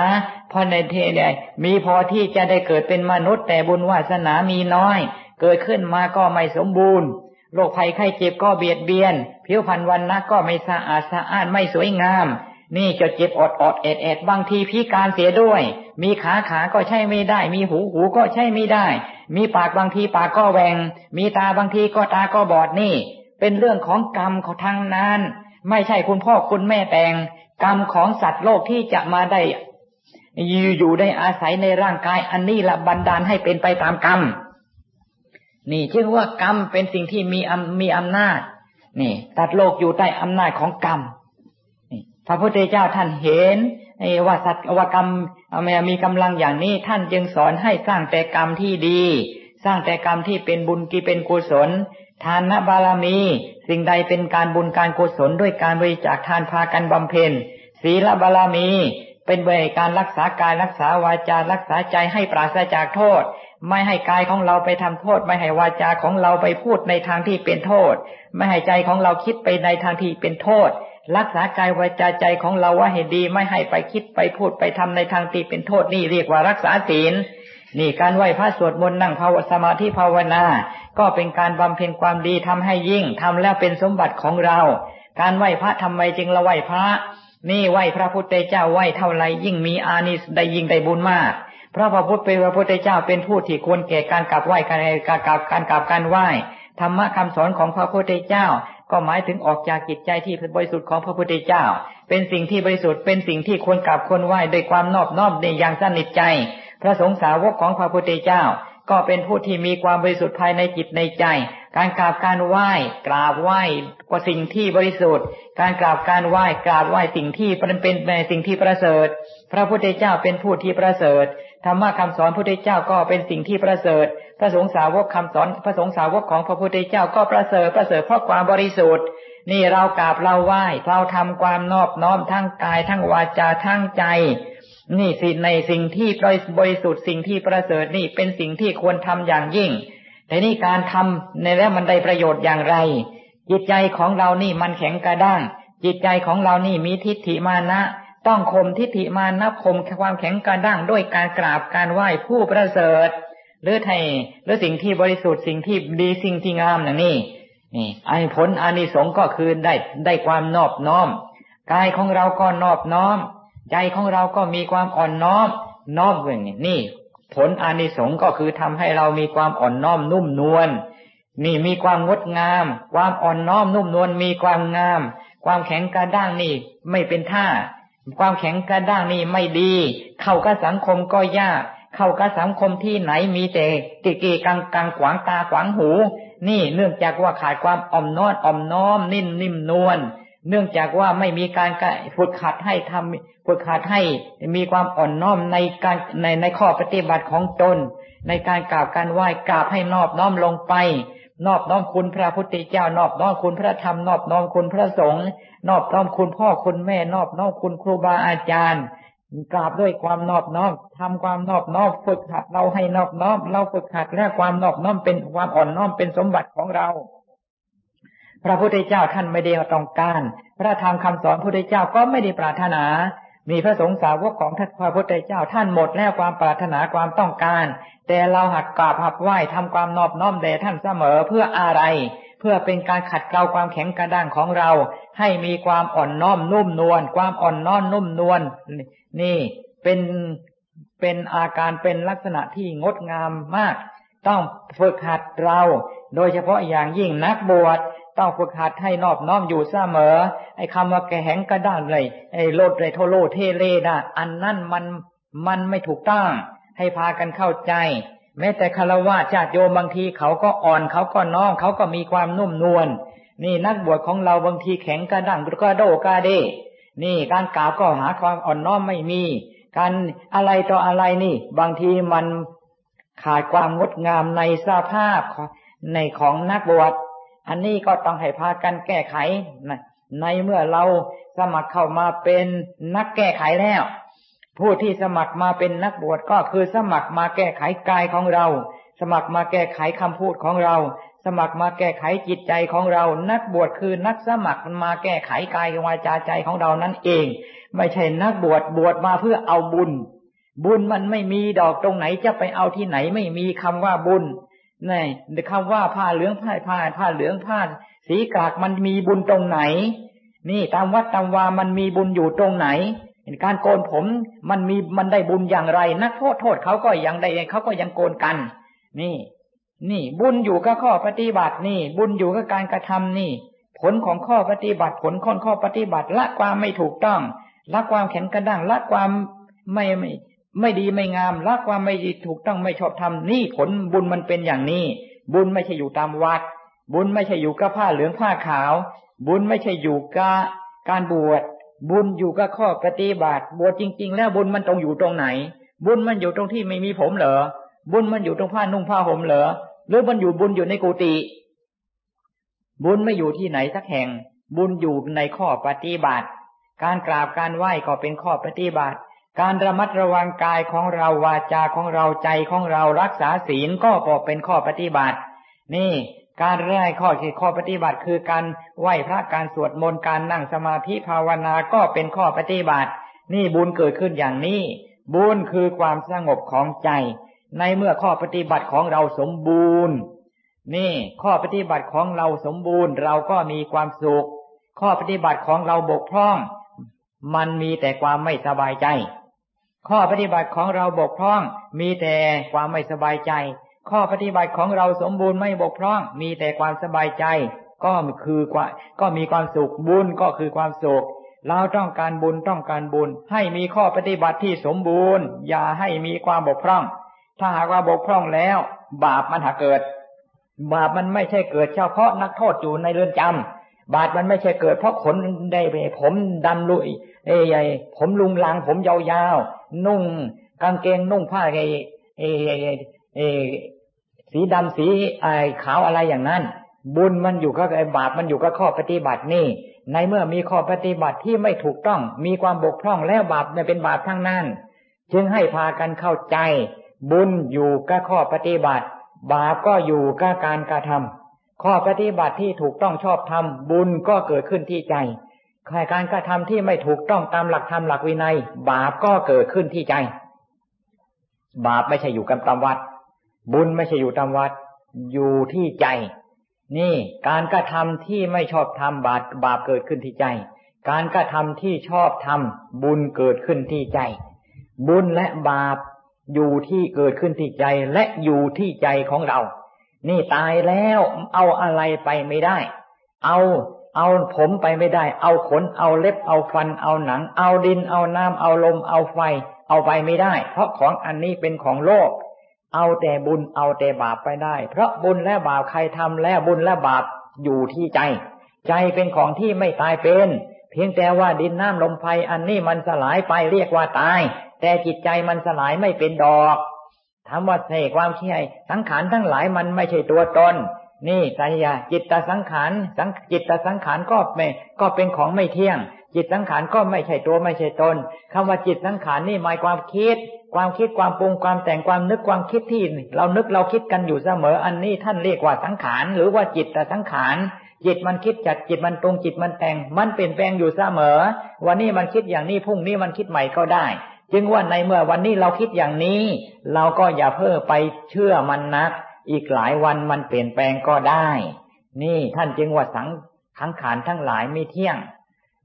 พอในเทใดมีพอที่จะได้เกิดเป็นมนุษย์ แต่บุญวาสนามีน้อย เกิดขึ้นมาก็ไม่สมบูรณ์โรคภัยไข้เจ็บก็เบียดเบียน ผิวพรรณวันณะก็ไม่สะอาดสะอ้านไม่สวยงาม นี่จะเจ็บอดอดเอ็ดเอ็ดบางทีพิการเสียด้วย มีขาขาก็ใช่ไม่ได้ มีหูหูก็ใช่ไม่ได้ มีปากบางทีปากก็แหวงมีตาบางทีก็ตาก็บอดนี่ เป็นเรื่องของกรรมของทางนั้น ไม่ใช่คุณพ่อคุณแม่แต่ง กรรมของสัตว์โลกที่จะมาได้อยู่ได้อาศัยในร่างกาย อันนี้ละบันดาลให้เป็นไปตามกรรม นี่ชื่อว่ากรรมเป็นสิ่งที่มีมีอำนาจ นี่ตัดโลกอยู่ใต้อำนาจของกรรมพระพุทธเจ้าท่านเห็นว่าสัตว์ว่ากรรมมีกำลังอย่างนี้ท่านจึงสอนให้สร้างแต่กรรมที่ดี สร้างแต่กรรมที่เป็นบุญกีเป็นกุศล ทานบารมี สิ่งใดเป็นการบุญการกุศลด้วยการบริจาคทานพากันบำเพ็ญศีลบารมี เป็นเบยการรักษากายรักษาวาจารักษาใจให้ปราศจากโทษ ไม่ให้กายของเราไปทำโทษ ไม่ให้วาจาของเราไปพูดในทางที่เป็นโทษ ไม่ให้ใจของเราคิดไปในทางที่เป็นโทษ รักษากายวาจาใจของเราว่าให้ดี ไม่ให้ไปคิดไปพูดไปทำในทางที่เป็นโทษนี่เรียกว่ารักษาศีล นี่การไหว้พระสวดมนต์นั่งภาวสมาธิภาวนา ก็เป็นการบำเพ็ญความดีทำให้ยิ่งทำแล้วเป็นสมบัติของเรา การไหว้พระทำไมจึงละไหว้พระ นี่ไหว้พระพุทธเจ้าไหว้เท่าไรยิ่งมีอานิสได้ยิ่งได้บุญมากเพราะพระพุทธเป็นพระพุทธเจ้าเป็นผู้ที่ควรแก่การกราบไหว้การการกราบการกราบการไหว้ธรรมะคำสอนของพระพุทธเจ้า ก็หมายถึงออกจากจิตใจที่บริสุทธิ์ของพระพุทธเจ้า เป็นสิ่งที่บริสุทธิ์เป็นสิ่งที่ควรกราบควรไหว้ด้วยความนอบน้อมในอย่างสนิทใจ พระสงฆ์สาวกของพระพุทธเจ้า ก็เป็นผู้ที่มีความบริสุทธิ์ภายในจิตในใจ การกราบการไหว้ กราบไหว้กว่าสิ่งที่บริสุทธิ์ การกราบการไหว้กราบไหว้สิ่งที่เป็นเป็นสิ่งที่ประเสริฐ พระพุทธเจ้าเป็นผู้ที่ประเสริฐธรรมะคำสอนพระพุทธเจ้าก็เป็นสิ่งที่ประเสริฐ พระสงฆ์สาวกคำสอนพระสงฆ์สาวกของพระพุทธเจ้าก็ประเสริฐประเสริฐเพราะความบริสุทธิ์ นี่เรากราบเราไหว้เราทำความนอบน้อมทั้งกายทั้งวาจาทั้งใจ นี่สิในสิ่งที่บริสุทธิ์สิ่งที่ประเสริฐนี่เป็นสิ่งที่ควรทำอย่างยิ่ง แต่นี่การทำในแล้วมันได้ประโยชน์อย่างไร จิตใจของเรานี่มันแข็งกระด้าง จิตใจของเรานี่มีทิฏฐิมานะ ต้องข่มทิฏฐิมานะข่มความแข็งกระด้างด้วยการกราบการไหว้ผู้ประเสริฐหรือไทยหรือสิ่งที่บริสุทธิ์สิ่งที่ดีสิ่งที่งามอย่างนี้นี่ไอ้ผลอานิสงส์ก็คือได้ได้ความนอบน้อมกายของเราก็นอบน้อม ใจของเราก็มีความอ่อนน้อมน้อมเรื่องนี่ ผลอานิสงส์ก็คือทำให้เรามีความอ่อนน้อมนุ่มนวลนี่มีความงดงาม ความอ่อนน้อมนุ่มนวลมีความงาม ความแข็งกระด้างนี่ไม่เป็นท่า ความแข็งกระด้างนี่ไม่ดี เข้ากับสังคมก็ยาก เข้ากับสังคมที่ไหนมีแต่กีกีกังกังขวางตาขวางหู นี่เนื่องจากว่าขาดความอ่อมน้อมอ่อมน้อมนิ่มนิ่มนวล เนื่องจากว่าไม่มีการฝึกขัดให้ทำฝึกขัดให้มีความอ่อนน้อมในการในในข้อปฏิบัติของตน ในการกราบการไหว้กราบให้นอบน้อมลงไป นอบน้อมคุณพระพุทธเจ้านอบน้อมคุณพระธรรมนอบน้อมคุณพระสงฆ์นอบน้อมคุณพ่อคุณแม่ นอบน้อมคุณครูบาอาจารย์กราบด้วยความนอบน้อมทำความนอบน้อมฝึกหัดเราให้นอบน้อม เราฝึกหัดและความนอบน้อมเป็นความอ่อนน้อมเป็นสมบัติของเรา พระพุทธเจ้าท่านไม่ได้ต้องการ พระธรรมคำสอนพระพุทธเจ้าก็ไม่ได้ปรารถนา มีพระสงฆ์สาวกของท่านพระพุทธเจ้าท่านหมดแล้วความปรารถนาความต้องการ แต่เราหักกราบหักไหว้ทำความนอบน้อมแด่ท่านเสมอเพื่ออะไร เพื่อเป็นการขัดเกลาความแข็งกระด้างของเรา ให้มีความอ่อนน้อมนุ่มนวลความอ่อนน้อมนุ่มนวลนี่เป็นเป็นอาการเป็นลักษณะที่งดงามมาก ต้องฝึกหัดเรา โดยเฉพาะอย่างยิ่งนักบวช ต้องฝึกหัดให้นอบน้อมอยู่เสมอ ไอ้คำว่าแกแหงกระด้างเลยไอ้โลดเลยโทโลเทเลนะอันนั่นมันมันไม่ถูกต้อง ให้พากันเข้าใจ แม้แต่คารวะญาติโยมบางทีเขาก็อ่อนเขาก็น้องเขาก็มีความนุ่มนวลนี่นักบวชของเราบางทีแข็งกระด้างก็โดกาเดนี่การกล่าวก็หาความอ่อนน้อมไม่มี การอะไรต่ออะไรนี่ บางทีมันขาดความงดงามในสภาพในของนักบวช อันนี้ก็ต้องให้พากันแก้ไขในเมื่อเราสมัครเข้ามาเป็นนักแก้ไขแล้ว ผู้ที่สมัครมาเป็นนักบวชก็คือสมัครมาแก้ไขกายของเรา สมัครมาแก้ไขคำพูดของเรา สมัครมาแก้ไขจิตใจของเรา นักบวชคือนักสมัครมาแก้ไขกายวาจาใจของเรานั่นเอง ไม่ใช่นักบวชบวชมาเพื่อเอาบุญ บุญมันไม่มีดอกตรงไหนจะไปเอาที่ไหนไม่มีคำว่าบุญ นี่คำว่าผ้าเหลืองผ้าผ้าผ้าเหลืองผ้าสีกากมันมีบุญตรงไหน นี่ตามวัดตามวามันมีบุญอยู่ตรงไหน การโกนผมมันมีมันได้บุญอย่างไร นักโทษโทษเขาก็ยังได้เขาก็ยังโกนกัน นี่ นี่ บุญอยู่กับข้อปฏิบัตินี่ บุญอยู่กับการกระทำนี่ ผลของข้อปฏิบัติผลของข้อปฏิบัติละความไม่ถูกต้องละความแข็งกระด้างละความไม่ไม่ ไม่ดีไม่งามละความไม่ดีถูกต้องไม่ชอบทำนี่ผลบุญมันเป็นอย่างนี้ บุญไม่ใช่อยู่ตามวัด บุญไม่ใช่อยู่กับผ้าเหลืองผ้าขาว บุญไม่ใช่อยู่กับการบวชบุญอยู่กับข้อปฏิบัติบวชจริง ๆ แล้วบุญมันตรงอยู่ตรงไหน บุญมันอยู่ตรงที่ไม่มีผมเหรอบุญมันอยู่ตรงผ้านุ่งผ้าห่มเหรอหรือมันอยู่บุญอยู่ในกุฏิบุญไม่อยู่ที่ไหนสักแห่ง บุญอยู่ในข้อปฏิบัติ การกราบการไหว้ก็เป็นข้อปฏิบัติ การระมัดระวังกายของเราวาจาของเราใจของเรารักษาศีลก็พอเป็นข้อปฏิบัติ นี่ การแรกข้อคือข้อปฏิบัติ คือการไหว้พระการสวดมนต์การนั่งสมาธิภาวนาก็เป็นข้อปฏิบัติ นี่บุญเกิดขึ้นอย่างนี้ บุญคือความสงบของใจ ในเมื่อข้อปฏิบัติของเราสมบูรณ์ นี่ ข้อปฏิบัติของเราสมบูรณ์ เราก็มีความสุข ข้อปฏิบัติของเราบกพร่อง มันมีแต่ความไม่สบายใจ ข้อปฏิบัติของเราบกพร่อง มีแต่ความไม่สบายใจ ข้อปฏิบัติของเราสมบูรณ์ไม่บกพร่อง มีแต่ความสบายใจ ก็คือก็มีความสุขบุญก็คือความสุขเราต้องการบุญต้องการบุญ ให้มีข้อปฏิบัติที่สมบูรณ์ อย่าให้มีความบกพร่อง ถ้าหากว่าบกพร่องแล้ว บาปมันหาเกิด บาปมันไม่ใช่เกิดเฉพาะนักโทษอยู่ในเรือนจำบาปมันไม่ใช่เกิดเพราะขนได้ไปผมดำลุยเอ้ยผมลุงลังผมยาว นุ่งกางเกงนุ่งผ้าไอไอไอสีดำสีไอขาวอะไรอย่างนั้น บุญมันอยู่ก็ไอบาปมันอยู่ก็ข้อปฏิบัตินี่ ในเมื่อมีข้อปฏิบัติที่ไม่ถูกต้อง มีความบกพร่องแล้วบาปเนี่ยเป็นบาปทั้งนั้น จึงให้พากันเข้าใจ บุญอยู่ก็ข้อปฏิบัติ บาปก็อยู่ก็การกระทำข้อปฏิบัติที่ถูกต้องชอบทำบุญก็เกิดขึ้นที่ใจ การกระทำที่ไม่ถูกต้องตามหลักธรรมหลักวินัย บาปก็เกิดขึ้นที่ใจ บาปไม่ใช่อยู่กันตามวัด บุญไม่ใช่อยู่ตามวัด อยู่ที่ใจ นี่การกระทำที่ไม่ชอบทำบาปบาปเกิดขึ้นที่ใจ การกระทำที่ชอบทำบุญเกิดขึ้นที่ใจ บุญและบาปอยู่ที่เกิดขึ้นที่ใจและอยู่ที่ใจของเรา นี่ตายแล้วเอาอะไรไปไม่ได้ เอา เอาผมไปไม่ได้ เอาขน เอาเล็บ เอาฟัน เอาหนัง เอาดิน เอาน้ำ เอาลม เอาไฟ เอาไปไม่ได้ เพราะของอันนี้เป็นของโลก เอาแต่บุญ เอาแต่บาปไปได้ เพราะบุญและบาปใครทำแล้วบุญและบาปอยู่ที่ใจ ใจเป็นของที่ไม่ตายเป็น เพียงแต่ว่าดินน้ำลมไฟอันนี้มันสลายไปเรียกว่าตาย แต่จิตใจมันสลายไม่เป็นดอกทำว่าเสกความเชื่อสังขารทั้งหลายมันไม่ใช่ตัวตน นี่สัญญาจิตตสังขารสังจิตตสังขารก็ไม่ก็เป็นของไม่เที่ยง จิตสังขารก็ไม่ใช่ตัวไม่ใช่ตนคำว่าจิตสังขารนี่หมายความคิด ความคิดความปรุงความแต่งความนึกความคิดที่เรานึกเราคิดกันอยู่เสมออันนี้ท่านเรียกว่าสังขารหรือว่าจิตตสังขารจิตมันคิดจัดจิตมันตรงจิตมันแต่ง มันเปลี่ยนแปลงอยู่เสมอ วันนี้มันคิดอย่างนี้พรุ่งนี้มันคิดใหม่ก็ได้ จึงว่าในเมื่อวันนี้เราคิดอย่างนี้ เราก็อย่าเพิ่มไปเชื่อมันนัก อีกหลายวันมันเปลี่ยนแปลงก็ได้ นี่ท่านจึงว่าสังขังขานทั้งหลายไม่เที่ยง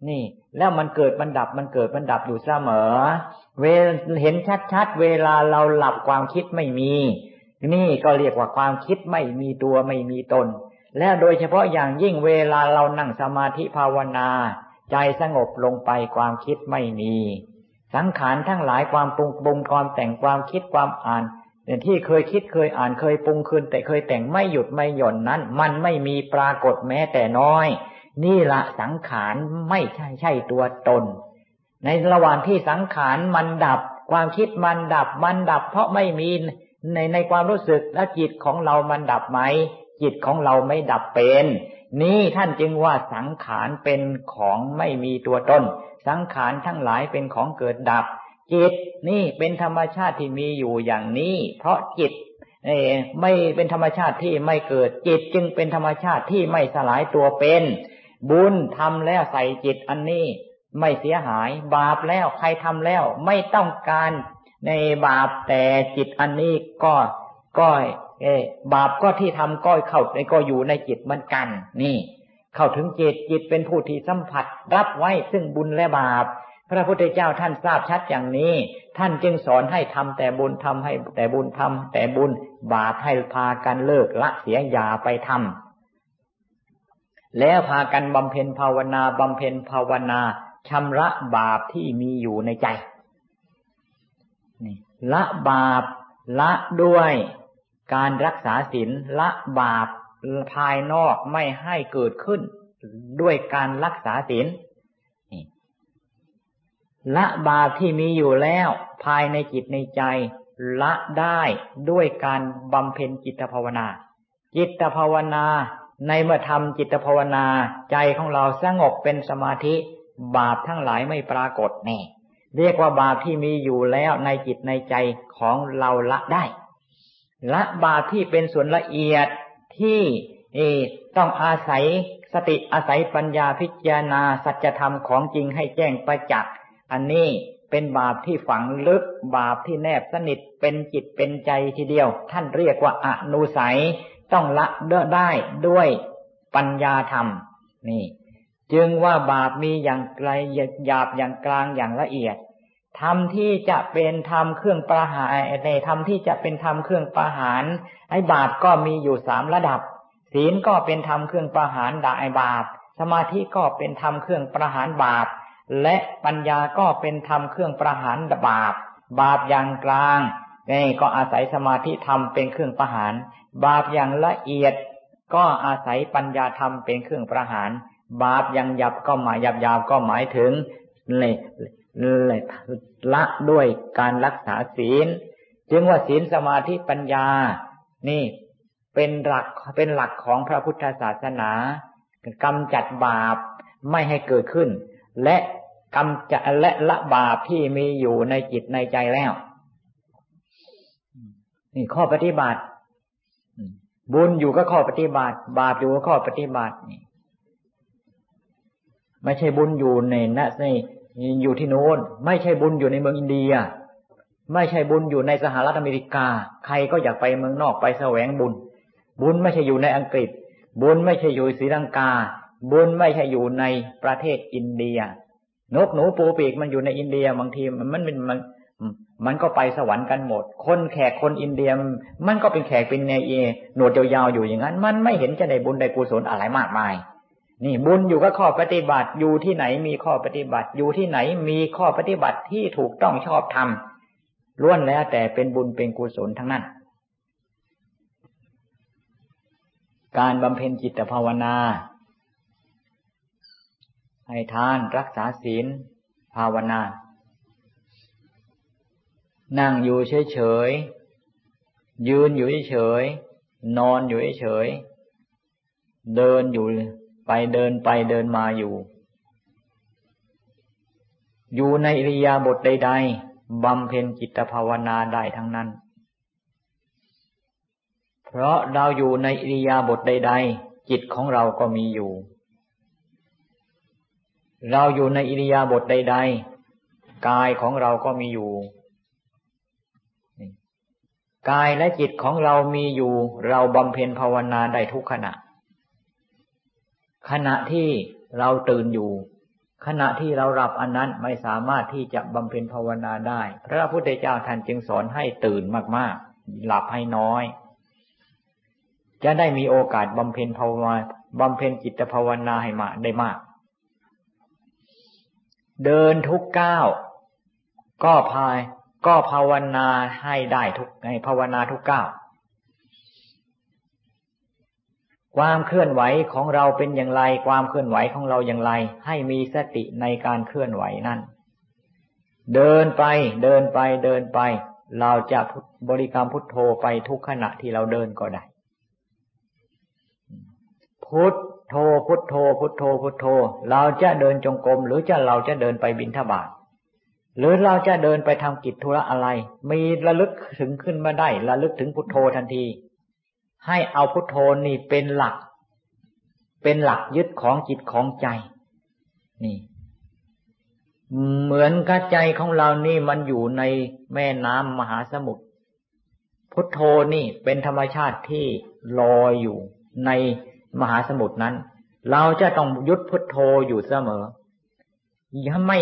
นี่ แล้วมันเกิดมันดับมันเกิดมันดับอยู่เสมอ เวเห็นชัดๆเวลาเราหลับความคิดไม่มี นี่ก็เรียกว่าความคิดไม่มีตัวไม่มีตน แล้วโดยเฉพาะอย่างยิ่งเวลาเรานั่งสมาธิภาวนา ใจสงบลงไปความคิดไม่มี สังขารทั้งหลายความปรุงปรุงความแต่งความคิดความอ่าน ที่เคยคิดเคยอ่านเคยปรุงคืนแต่เคยแต่งไม่หยุดไม่หย่อนนั้น มันไม่มีปรากฏแม้แต่น้อย นี่ละสังขารไม่ใช่ใช่ตัวตน ในระหว่างที่สังขารมันดับ ความคิดมันดับมันดับ เพราะไม่มีในในความรู้สึกและจิตของเรามันดับไหมจิตของเราไม่ดับเป็น นี่ท่านจึงว่าสังขารเป็นของไม่มีตัวตน สังขารทั้งหลายเป็นของเกิดดับ จิตนี่เป็นธรรมชาติที่มีอยู่อย่างนี้ เพราะจิตไม่เป็นธรรมชาติที่ไม่เกิดจิตจึงเป็นธรรมชาติที่ไม่สลายตัวเป็น บุญทำแล้วใส่จิตอันนี้ ไม่เสียหาย บาปแล้วใครทำแล้วไม่ต้องการในบาปแต่จิตอันนี้ก็ก็เอบาปก็ที่ทำก็เข้าก็อยู่ในจิตเหมือนกัน นี่ เข้าถึงจิตจิตเป็นผู้ที่สัมผัส รับไว้ซึ่งบุญและบาป พระพุทธเจ้าท่านทราบชัดอย่างนี้ ท่านจึงสอนให้ทำแต่บุญทำให้แต่บุญทำแต่บุญบาปให้พากันเลิกละเสียอย่าไปทำแล้วพากันบำเพ็ญภาวนาบำเพ็ญภาวนาชำระบาปที่มีอยู่ในใจนี่ละบาปละด้วยการรักษาศีลละบาปภายนอกไม่ให้เกิดขึ้น ด้วยการรักษาศีล ละบาปที่มีอยู่แล้ว ภายในจิตในใจ ละได้ด้วยการบำเพ็ญจิตภาวนา จิตภาวนา ในเมื่อทำจิตภาวนา ใจของเราสงบเป็นสมาธิ บาปทั้งหลายไม่ปรากฏแน่เรียกว่าบาปที่มีอยู่แล้วในจิตในใจของเราละได้ ละบาปที่เป็นส่วนละเอียดที่ต้องอาศัยสติอาศัยปัญญาพิจารณาสัจธรรมของจริงให้แจ้งประจักษ์ อันนี้เป็นบาปที่ฝังลึกบาปที่แนบสนิทเป็นจิตเป็นใจทีเดียว ท่านเรียกว่าอนุสัยต้องละได้ด้วยปัญญาธรรม นี่ จึงว่าบาปมีอย่างไกลหยาบอย่างกลางอย่างละเอียดธรรมที่จะเป็นธรรมเครื่องประหารในธรรมที่จะเป็นธรรมเครื่องประหาร ไอ้บาปก็มีอยู่สามระดับ ศีลก็เป็นธรรมเครื่องประหารด่าไอ้บาป สมาธิก็เป็นธรรมเครื่องประหารบาป และปัญญาก็เป็นธรรมเครื่องประหารบาป บาปอย่างกลางนี่ก็อาศัยสมาธิธรรมเป็นเครื่องประหาร บาปอย่างละเอียด ก็อาศัยปัญญาธรรมเป็นเครื่องประหาร บาปอย่างหยับก็หมายหยับยาวก็หมายถึงเลยละด้วยการรักษาศีล จึงว่าศีลสมาธิปัญญา นี่เป็นหลักเป็นหลักของพระพุทธศาสนากำจัดบาปไม่ให้เกิดขึ้น และ กำจัดและละบาปที่มีอยู่ในจิตในใจแล้วนี่ข้อปฏิบัติ บุญอยู่ก็ข้อปฏิบัติ บาปอยู่ก็ข้อปฏิบัตินี่ไม่ใช่บุญอยู่ในนะในอยู่ที่โน้นไม่ใช่บุญอยู่ในเมืองอินเดีย ไม่ใช่บุญอยู่ในสหรัฐอเมริกา ใครก็อยากไปเมืองนอกไปแสวงบุญ บุญไม่ใช่อยู่ในอังกฤษ บุญไม่ใช่อยู่ศรีลังกา บุญไม่ใช่อยู่ในประเทศอินเดีย นกหนูปูปีกมันอยู่ในอินเดียบางทีมันมันมันมันก็ไปสวรรค์กันหมด คนแขกคนอินเดียมันก็เป็นแขกเป็นเนเอหนวดยาวๆอยู่อย่างนั้น มันไม่เห็นจะได้บุญได้กุศลอะไรมากมาย นี่บุญอยู่กับข้อปฏิบัติอยู่ที่ไหนมีข้อปฏิบัติ อยู่ที่ไหนมีข้อปฏิบัติที่ถูกต้องชอบธรรมล้วนแล้วแต่เป็นบุญเป็นกุศลทั้งนั้น การบำเพ็ญจิตภาวนา ให้ทานรักษาศีล ภาวนา นั่งอยู่เฉยๆ ยืนอยู่เฉยๆ นอนอยู่เฉยๆ เดินอยู่ไปเดินไปเดินมาอยู่ อยู่ในอิริยาบถใด ๆบำเพ็ญจิตภาวนาได้ทั้งนั้น เพราะเราอยู่ในอิริยาบถใด ๆ จิตของเราก็มีอยู่ เราอยู่ในอิริยาบถใด ๆ กายของเราก็มีอยู่กายและจิตของเรามีอยู่ เราบำเพ็ญภาวนาได้ทุกขณะ ขณะที่เราตื่นอยู่ ขณะที่เราหลับอันนั้นไม่สามารถที่จะบำเพ็ญภาวนาได้ พระพุทธเจ้าท่านจึงสอนให้ตื่นมากๆ หลับให้น้อย จะได้มีโอกาสบำเพ็ญภาวนาบำเพ็ญจิตภาวนาให้มาได้มาก เดินทุกก้าวก็พายก็ภาวนาให้ได้ทุกให้ภาวนาทุกก้าวความเคลื่อนไหวของเราเป็นอย่างไร ความเคลื่อนไหวของเราอย่างไร ให้มีสติในการเคลื่อนไหวนั้น เดินไปเดินไปเดินไป เราจะบริกรรมพุทโธไปทุกขณะที่เราเดินก็ได้ พุท โธพุทโธพุทโธพุทโธ เราจะเดินจงกรมหรือจะเราจะเดินไปบินทบาทหรือเราจะเดินไปทำกิจธุระอะไร มีระลึกถึงขึ้นมาได้ระลึกถึงพุทโธทันที ให้เอาพุทโธนี่เป็นหลัก เป็นหลักยึดของจิตของใจ นี่ เหมือนกระใจของเรานี่มันอยู่ในแม่น้ำมหาสมุทรพุทโธนี่เป็นธรรมชาติที่ลอยอยู่ใน มหาสมุทรนั้น เราจะต้องยุดพุทโธอยู่เสมออย่าไม่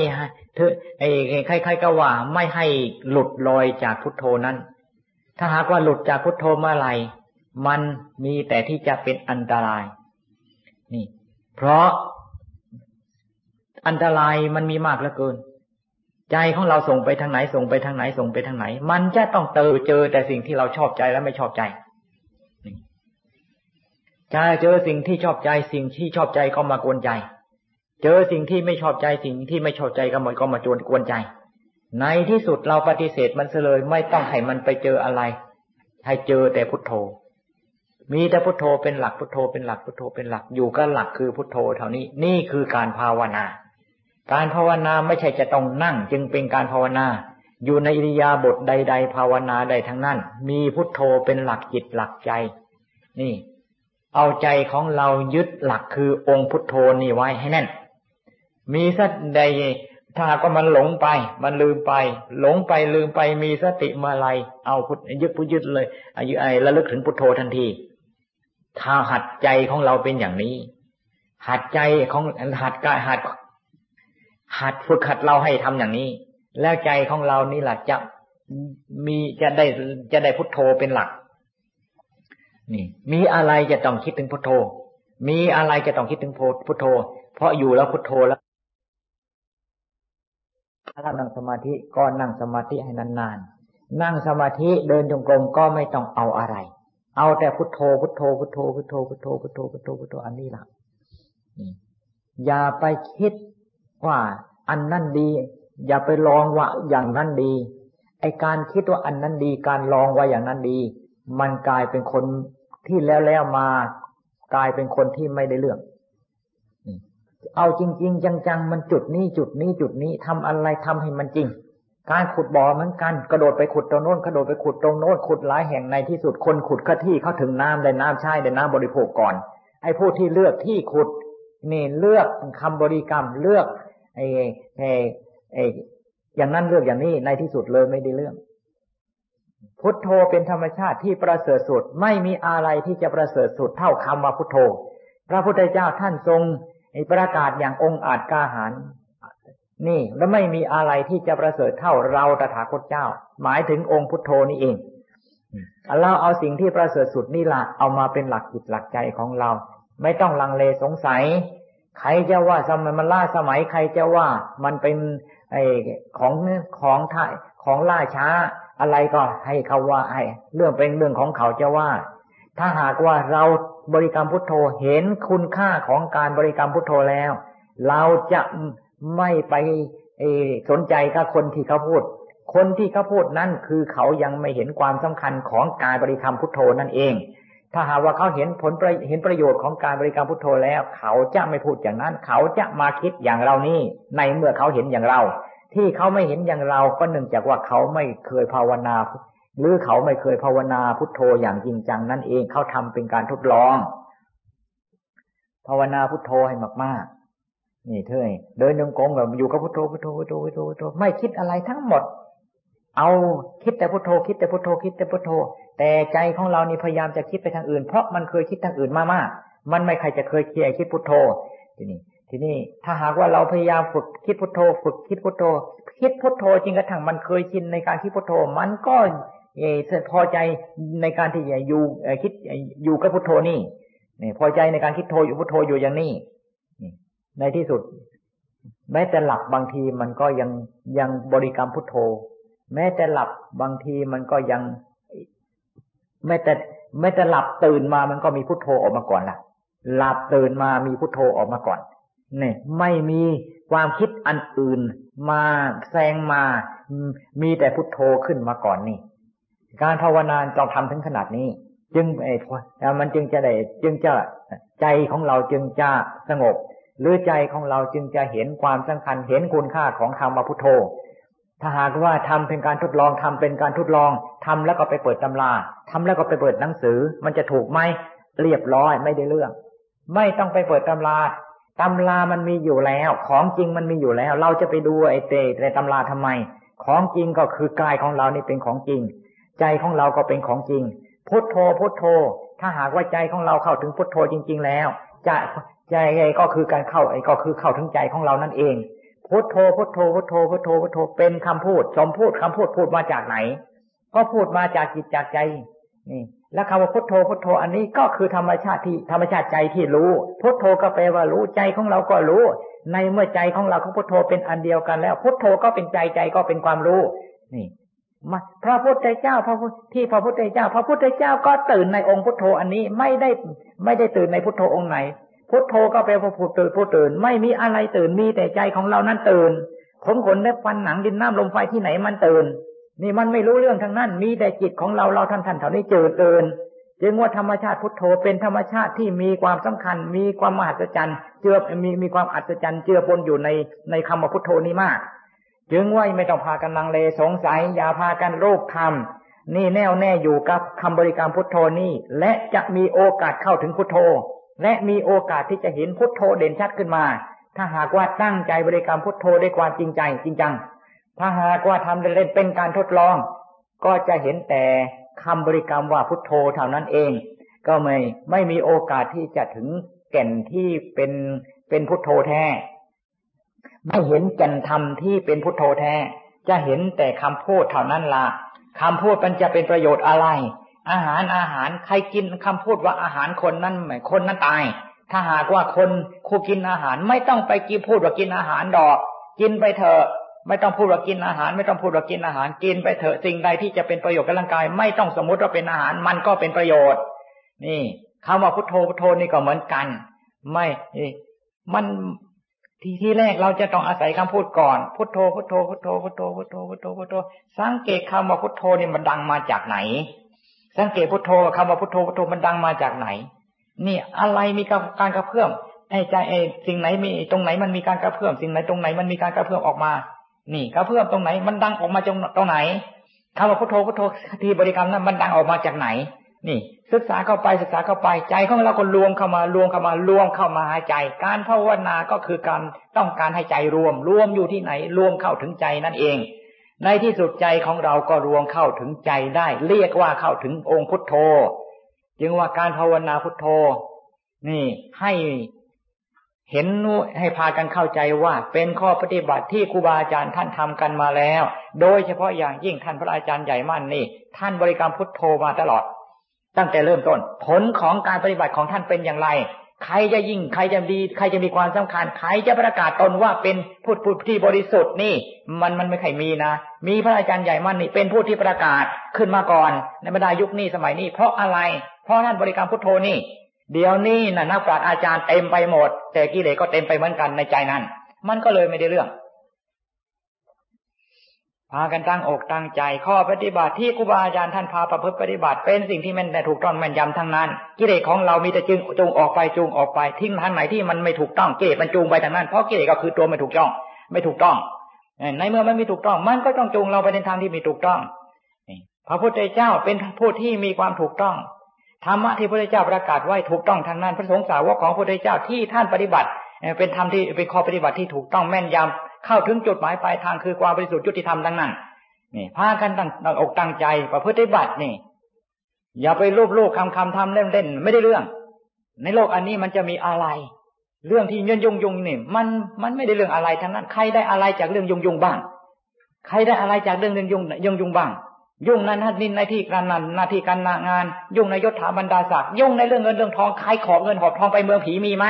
เธอไอ้ใครๆก็ว่าไม่ให้หลุดลอยจากพุทโธนั้น ถ้าหากว่าหลุดจากพุทโธเมื่อไหร่มันมีแต่ที่จะเป็นอันตราย นี่ เพราะอันตรายมันมีมากเหลือเกิน ใจของเราส่งไปทางไหนส่งไปทางไหนส่งไปทางไหน มันจะต้องเจอเจอแต่สิ่งที่เราชอบใจและไม่ชอบใจ จะเจอสิ่งที่ชอบใจสิ่งที่ชอบใจก็มากวนใจ เจอสิ่งที่ไม่ชอบใจสิ่งที่ไม่ชอบใจก็มันก็มาจวนกวนใจ ในที่สุดเราปฏิเสธมันเลยไม่ต้องให้มันไปเจออะไร ให้เจอแต่พุทโธ มีแต่พุทโธเป็นหลักพุทโธเป็นหลักพุทโธเป็นหลักอยู่ก็หลักคือพุทโธเท่านี้นี่คือการภาวนา การภาวนาไม่ใช่จะต้องนั่ง จึงเป็นการภาวนา อยู่ในอิริยาบถใด ๆ ภาวนาใดทั้งนั้น มีพุทโธเป็นหลักจิตหลักใจ นี่ เอาใจของเรายึดหลักคือองค์พุทโธนี่ไว้ให้แน่น มีสักใดถ้าก็มันหลงไป มันลืมไป หลงไปลืมไปมีสติมาลัยเอาพุทยึดพุทยึดเลยอายุไอระลึกถึงพุทโธทันที ถ้าหัดใจของเราเป็นอย่างนี้ หัดใจของหัดกายหัด หัดฝึกหัดเราให้ทำอย่างนี้ แล้วใจของเรานี่หละจะมีจะได้จะได้พุทโธเป็นหลัก นี่ มีอะไรจะต้องคิดถึงพุทโธ มีอะไรจะต้องคิดถึงพุทโธ เพราะอยู่แล้วพุทโธแล้วถ้านั่งสมาธิก็นั่งสมาธิให้นานๆ นั่งสมาธิเดินจงกรมก็ไม่ต้องเอาอะไร เอาแต่พุทโธ พุทโธ พุทโธ พุทโธ พุทโธ พุทโธ พุทโธ พุทโธ อันนี้หละอย่าไปคิดว่าอันนั้นดี อย่าไปลองว่าอย่างนั้นดี ไอการคิดว่าอันนั้นดี การลองว่าอย่างนั้นดี มันกลายเป็นคน ที่แล้วแล้วมากลายเป็นคนที่ไม่ได้เรื่อง เอาจริง ๆ จัง ๆ มันจุดนี้จุดนี้จุดนี้ทำอะไรทำให้มันจริง การขุดบ่อเหมือนกัน กระโดดไปขุดตรงโน้นกระโดดไปขุดตรงโน้นขุดหลายแห่งในที่สุดคนขุดก็ที่เขาถึงน้ำได้น้ำใช้ได้น้ำบริโภคก่อน ไอ้ผู้ที่เลือกที่ขุดนี่เลือกคำบริกรรมเลือกไอ้ไอ้ไอ้อย่างนั้นเลือกอย่างนี้ในที่สุดเลยไม่ได้เรื่อง พุทโธเป็นธรรมชาติที่ประเสริฐสุด ไม่มีอะไรที่จะประเสริฐสุดเท่าคำว่าพุทโธ พระพุทธเจ้าท่านทรงประกาศอย่างองค์อาจกาหารนี่แล้วไม่มีอะไรที่จะประเสริฐเท่าเราตถาคตเจ้า หมายถึงองค์พุทโธนี่เองเราเอาสิ่งที่ประเสริฐสุดนี่ละเอามาเป็นหลักจิตหลักใจของเรา ไม่ต้องลังเลสงสัย ใครจะว่าสมัยมันล่าสมัยใครจะว่ามันเป็นไอของของไทยของล่าช้า อะไรก็ให้เขาว่าให้เรื่องเป็นเรื่องของเขาจะว่า ถ้าหากว่าเราบริกรรมพุทโธเห็นคุณค่าของการบริกรรมพุทโธแล้ว เราจะไม่ไปสนใจกับคนที่เขาพูด คนที่เขาพูดนั่นคือเขายังไม่เห็นความสำคัญของการบริกรรมพุทโธนั่นเอง ถ้าหากว่าเขาเห็นผลเห็นประโยชน์ของการบริกรรมพุทโธแล้ว เขาจะไม่พูดอย่างนั้น เขาจะมาคิดอย่างเรานี่ในเมื่อเขาเห็นอย่างเรา ที่เขาไม่เห็นอย่างเราก็เนื่องจากว่าเขาไม่เคยภาวนา หรือเขาไม่เคยภาวนาพุทโธอย่างจริงจังนั่นเองเขาทำเป็นการทดลอง ภาวนาพุทโธให้มากๆ นี่เท่เดินยงกงแบบอยู่กับพุทโธพุทโธพุทโธพุทโธพุทโธไม่คิดอะไรทั้งหมด เอาคิดแต่พุทโธคิดแต่พุทโธคิดแต่พุทโธ แต่ใจของเรานี่พยายามจะคิดไปทางอื่น เพราะมันเคยคิดทางอื่นมามากมันไม่ใครจะเคยคิดคิดพุทโธทีนี้ ทีนี้ถ้าหากว่าเราพยายามฝึกคิดพุทโธ ฝึกคิดพุทโธ คิดพุทโธจริงกระทั่งมันเคยชินในการคิดพุทโธ มันก็เอพอใจในการที่จะอยู่คิดอยู่กับพุทโธนี่นี่พอใจในการคิดโธอยู่พุทโธอยู่อย่างนี้ในที่สุด แม้แต่หลับบางทีมันก็ยังยังบริกรรมพุทโธ แม้แต่หลับบางทีมันก็ยัง แม้แต่แม้แต่หลับตื่นมามันก็มีพุทโธออกมาก่อนล่ะ หลับตื่นมามีพุทโธออกมาก่อน เนี่ยไม่มีความคิดอันอื่นมาแซงมา มีแต่พุทโธขึ้นมาก่อนนี่ การภาวนาต้องทำถึงขนาดนี้ จึงไอ้มันจึงจะได้จึงจะใจของเราจึงจะสงบ หรือใจของเราจึงจะเห็นความสำคัญเห็นคุณค่าของคำว่าพุทโธ ถ้าหากว่าทำเป็นการทดลองทำเป็นการทดลองทำแล้วก็ไปเปิดตำราทำแล้วก็ไปเปิดหนังสือ มันจะถูกไหมเรียบร้อยไม่ได้เรื่อง ไม่ต้องไปเปิดตำรา ตำรามันมีอยู่แล้ว ของจริงมันมีอยู่แล้ว เราจะไปดูไอ้เตในตำราทำไม ของจริงก็คือกายของเรานี่เป็นของจริง ใจของเราก็เป็นของจริง พุทโธพุทโธ ถ้าหากว่าใจของเราเข้าถึงพุทโธจริง ๆ แล้วจะใจก็คือการเข้าไอ้ก็คือเข้าถึงใจของเรานั่นเองพุทโธพุทโธพุทโธพุทโธพุทโธเป็นคำพูด สมพูดคำพูดพูดมาจากไหน ก็พูดมาจากจิตจากใจนี่ แล้วคำว่าพุทโธพุทโธอันนี้ก็คือธรรมชาติที่ธรรมชาติใจที่รู้ พุทโธก็แปลว่ารู้ใจของเราก็รู้ ในเมื่อใจของเราของพุทโธเป็นอันเดียวกันแล้ว พุทโธก็เป็นใจใจก็เป็นความรู้ นี่มาพระพุทธเจ้าพระที่พระพุทธเจ้า พระพุทธเจ้าก็ตื่นในองค์พุทโธอันนี้ไม่ได้ไม่ได้ตื่นในพุทโธองค์ไหน พุทโธก็เป็นพระผู้ตื่นผู้ตื่น ไม่มีอะไรตื่นมีแต่ใจของเรานั้นตื่นผมขนและฟันหนังดินน้ำลมไฟที่ไหนมันตื่น นี่มันไม่รู้เรื่องทั้งนั้น มีแต่จิตของเราเราท่านท่านเท่านี้เจอตื่นจึงว่าธรรมชาติพุทโธเป็นธรรมชาติที่มีความสำคัญ มีความมหัศจรรย์เจือมีมีความอัศจรรย์เจือปนอยู่ในในคำว่าพุทโธนี้มาก จึงว่าไม่ต้องพากันลังเลสงสัย อย่าพากันโรคธรรมนี่แน่วแน่อยู่กับคำบริกรรมพุทโธนี่และจะมีโอกาสเข้าถึงพุทโธ และมีโอกาสที่จะเห็นพุทโธเด่นชัดขึ้นมา ถ้าหากว่าตั้งใจบริกรรมพุทโธด้วยความจริงใจจริงจัง ถ้าหากว่าทำเล่นเป็นการทดลอง ก็จะเห็นแต่คำบริกรรมว่าพุทโธเท่านั้นเอง ก็ไม่ไม่มีโอกาสที่จะถึงแก่นที่เป็นเป็นพุทโธแท้ ไม่เห็นแก่นธรรมที่เป็นพุทโธแท้ จะเห็นแต่คำพูดเท่านั้นละคำพูดมันจะเป็นประโยชน์อะไร อาหารอาหารใครกินคำพูดว่าอาหารคนนั้นหมายคนนั้นตาย ถ้าหากว่าคนคู่กินอาหารไม่ต้องไปกินพูดว่ากินอาหารดอก กินไปเถอะ ไม่ต้องพูดว่ากินอาหาร ไม่ต้องพูดว่ากินอาหาร กินไปเถอะสิ่งใดที่จะเป็นประโยชน์กับร่างกาย ไม่ต้องสมมติว่าเป็นอาหาร มันก็เป็นประโยชน์ นี่คำว่าพุทโธพุทโธนี่ก็เหมือนกัน ไม่มันทีที่แรกเราจะต้องอาศัยคำพูดก่อนพุทโธพุทโธพุทโธพุทโธพุทโธพุทโธพุทโธสังเกตคำว่าพุทโธนี่มันดังมาจากไหน สังเกตพุทโธคำว่าพุทโธพุทโธมันดังมาจากไหน นี่อะไรมีการกระเพื่อมไอ้ใจไอ้สิ่งไหนมีตรงไหนมันมีการกระเพื่อมสิ่งไหนตรงไหนมันมีการกระเพื่อมออกมา นี่กระเพื่อมตรงไหน มันดังออกมาตรงตรงไหนคำว่าพุทโธพุทโธที่บริกรรมนั้นมันดังออกมาจากไหน นี่ ศึกษาเข้าไปศึกษาเข้าไปใจของเราก็รวมเข้ามารวมเข้ามารวมเข้ามาหายใจ การภาวนาก็คือการต้องการให้ใจรวม รวมอยู่ที่ไหน รวมเข้าถึงใจนั่นเอง ในที่สุดใจของเราก็รวมเข้าถึงใจได้ เรียกว่าเข้าถึงองค์พุทโธ จึงว่าการภาวนาพุทโธ นี่ ให้ เห็นโน้ให้พากันเข้าใจว่า เป็นข้อปฏิบัติที่ครูบาอาจารย์ท่านทำกันมาแล้ว โดยเฉพาะอย่างยิ่งท่านพระอาจารย์ใหญ่มั่นนี่ ท่านบริกรรมพุทโธมาตลอด ตั้งแต่เริ่มต้น ผลของการปฏิบัติของท่านเป็นอย่างไร ใครจะยิ่งใครจะดี ใครจะมีความสำคัญ ใครจะประกาศตนว่าเป็นผู้ผู้ที่บริสุทธิ์นี่ มันมันไม่ใครมีนะ มีพระอาจารย์ใหญ่มั่นนี่เป็นผู้ที่ประกาศขึ้นมาก่อนในบรรดายุคนี้สมัยนี้ เพราะอะไร เพราะท่านบริกรรมพุทโธนี่ เดี๋ยวนี้นะนักปราชญ์อาจารย์เต็มไปหมด แต่กิเลสก็เต็มไปเหมือนกันในใจนั้น มันก็เลยไม่ได้เรื่องพากันตั้งอกตั้งใจ ข้อปฏิบัติที่ครูบาอาจารย์ท่านพาประพฤติปฏิบัติเป็นสิ่งที่แมันแต่ถูกต้องแม่นยำทั้งนั้น กิเลสของเรามีแต่จึงจูงออกไปจูงออกไปทิ้งทางไหนที่มันไม่ถูกต้องกิเลสมันจูงไปทางนั้นเพราะกิเลสก็คือตัวไม่ถูกต้อง ไม่ถูกต้องในเมื่อมันไม่ถูกต้อง มันก็ต้องจูงเราไปในทางที่มีถูกต้องพระพุทธเจ้าเป็นผู้ที่มีความถูกต้อง ธรรมะที่พระเจ้าประกาศไว้ถูกต้องทางนั้นพระสงฆ์สาวกของพระเจ้าที่ท่านปฏิบัติ เป็นธรรมที่เป็นข้อปฏิบัติที่ถูกต้องแม่นยำเข้าถึงจุดหมายปลายทางคือความบริสุทธิ์ยุติธรรมดังนั้นนี่พากันตั้งตั้งอกตั้งใจประพฤติบัตินี่ อย่าไปรูปลูกคำคำทำเล่นเล่นไม่ได้เรื่อง ในโลกอันนี้มันจะมีอะไร เรื่องที่ยุ่งยุ่งยุ่งนี่มันมันไม่ได้เรื่องอะไรทั้งนั้น ใครได้อะไรจากเรื่องยุ่งยุ่งบ้าง ใครได้อะไรจากเรื่องยุ่งยุ่งยุ่งบ้าง ยุ่งนั้นนินในที่การนันหน้าที่การงาน ยุ่งในยศถาบรรดาศักดิ์ยุ่งในเรื่องเงินเรื่องทองใครขอเงินหอบทองไปเมืองผีมีไหม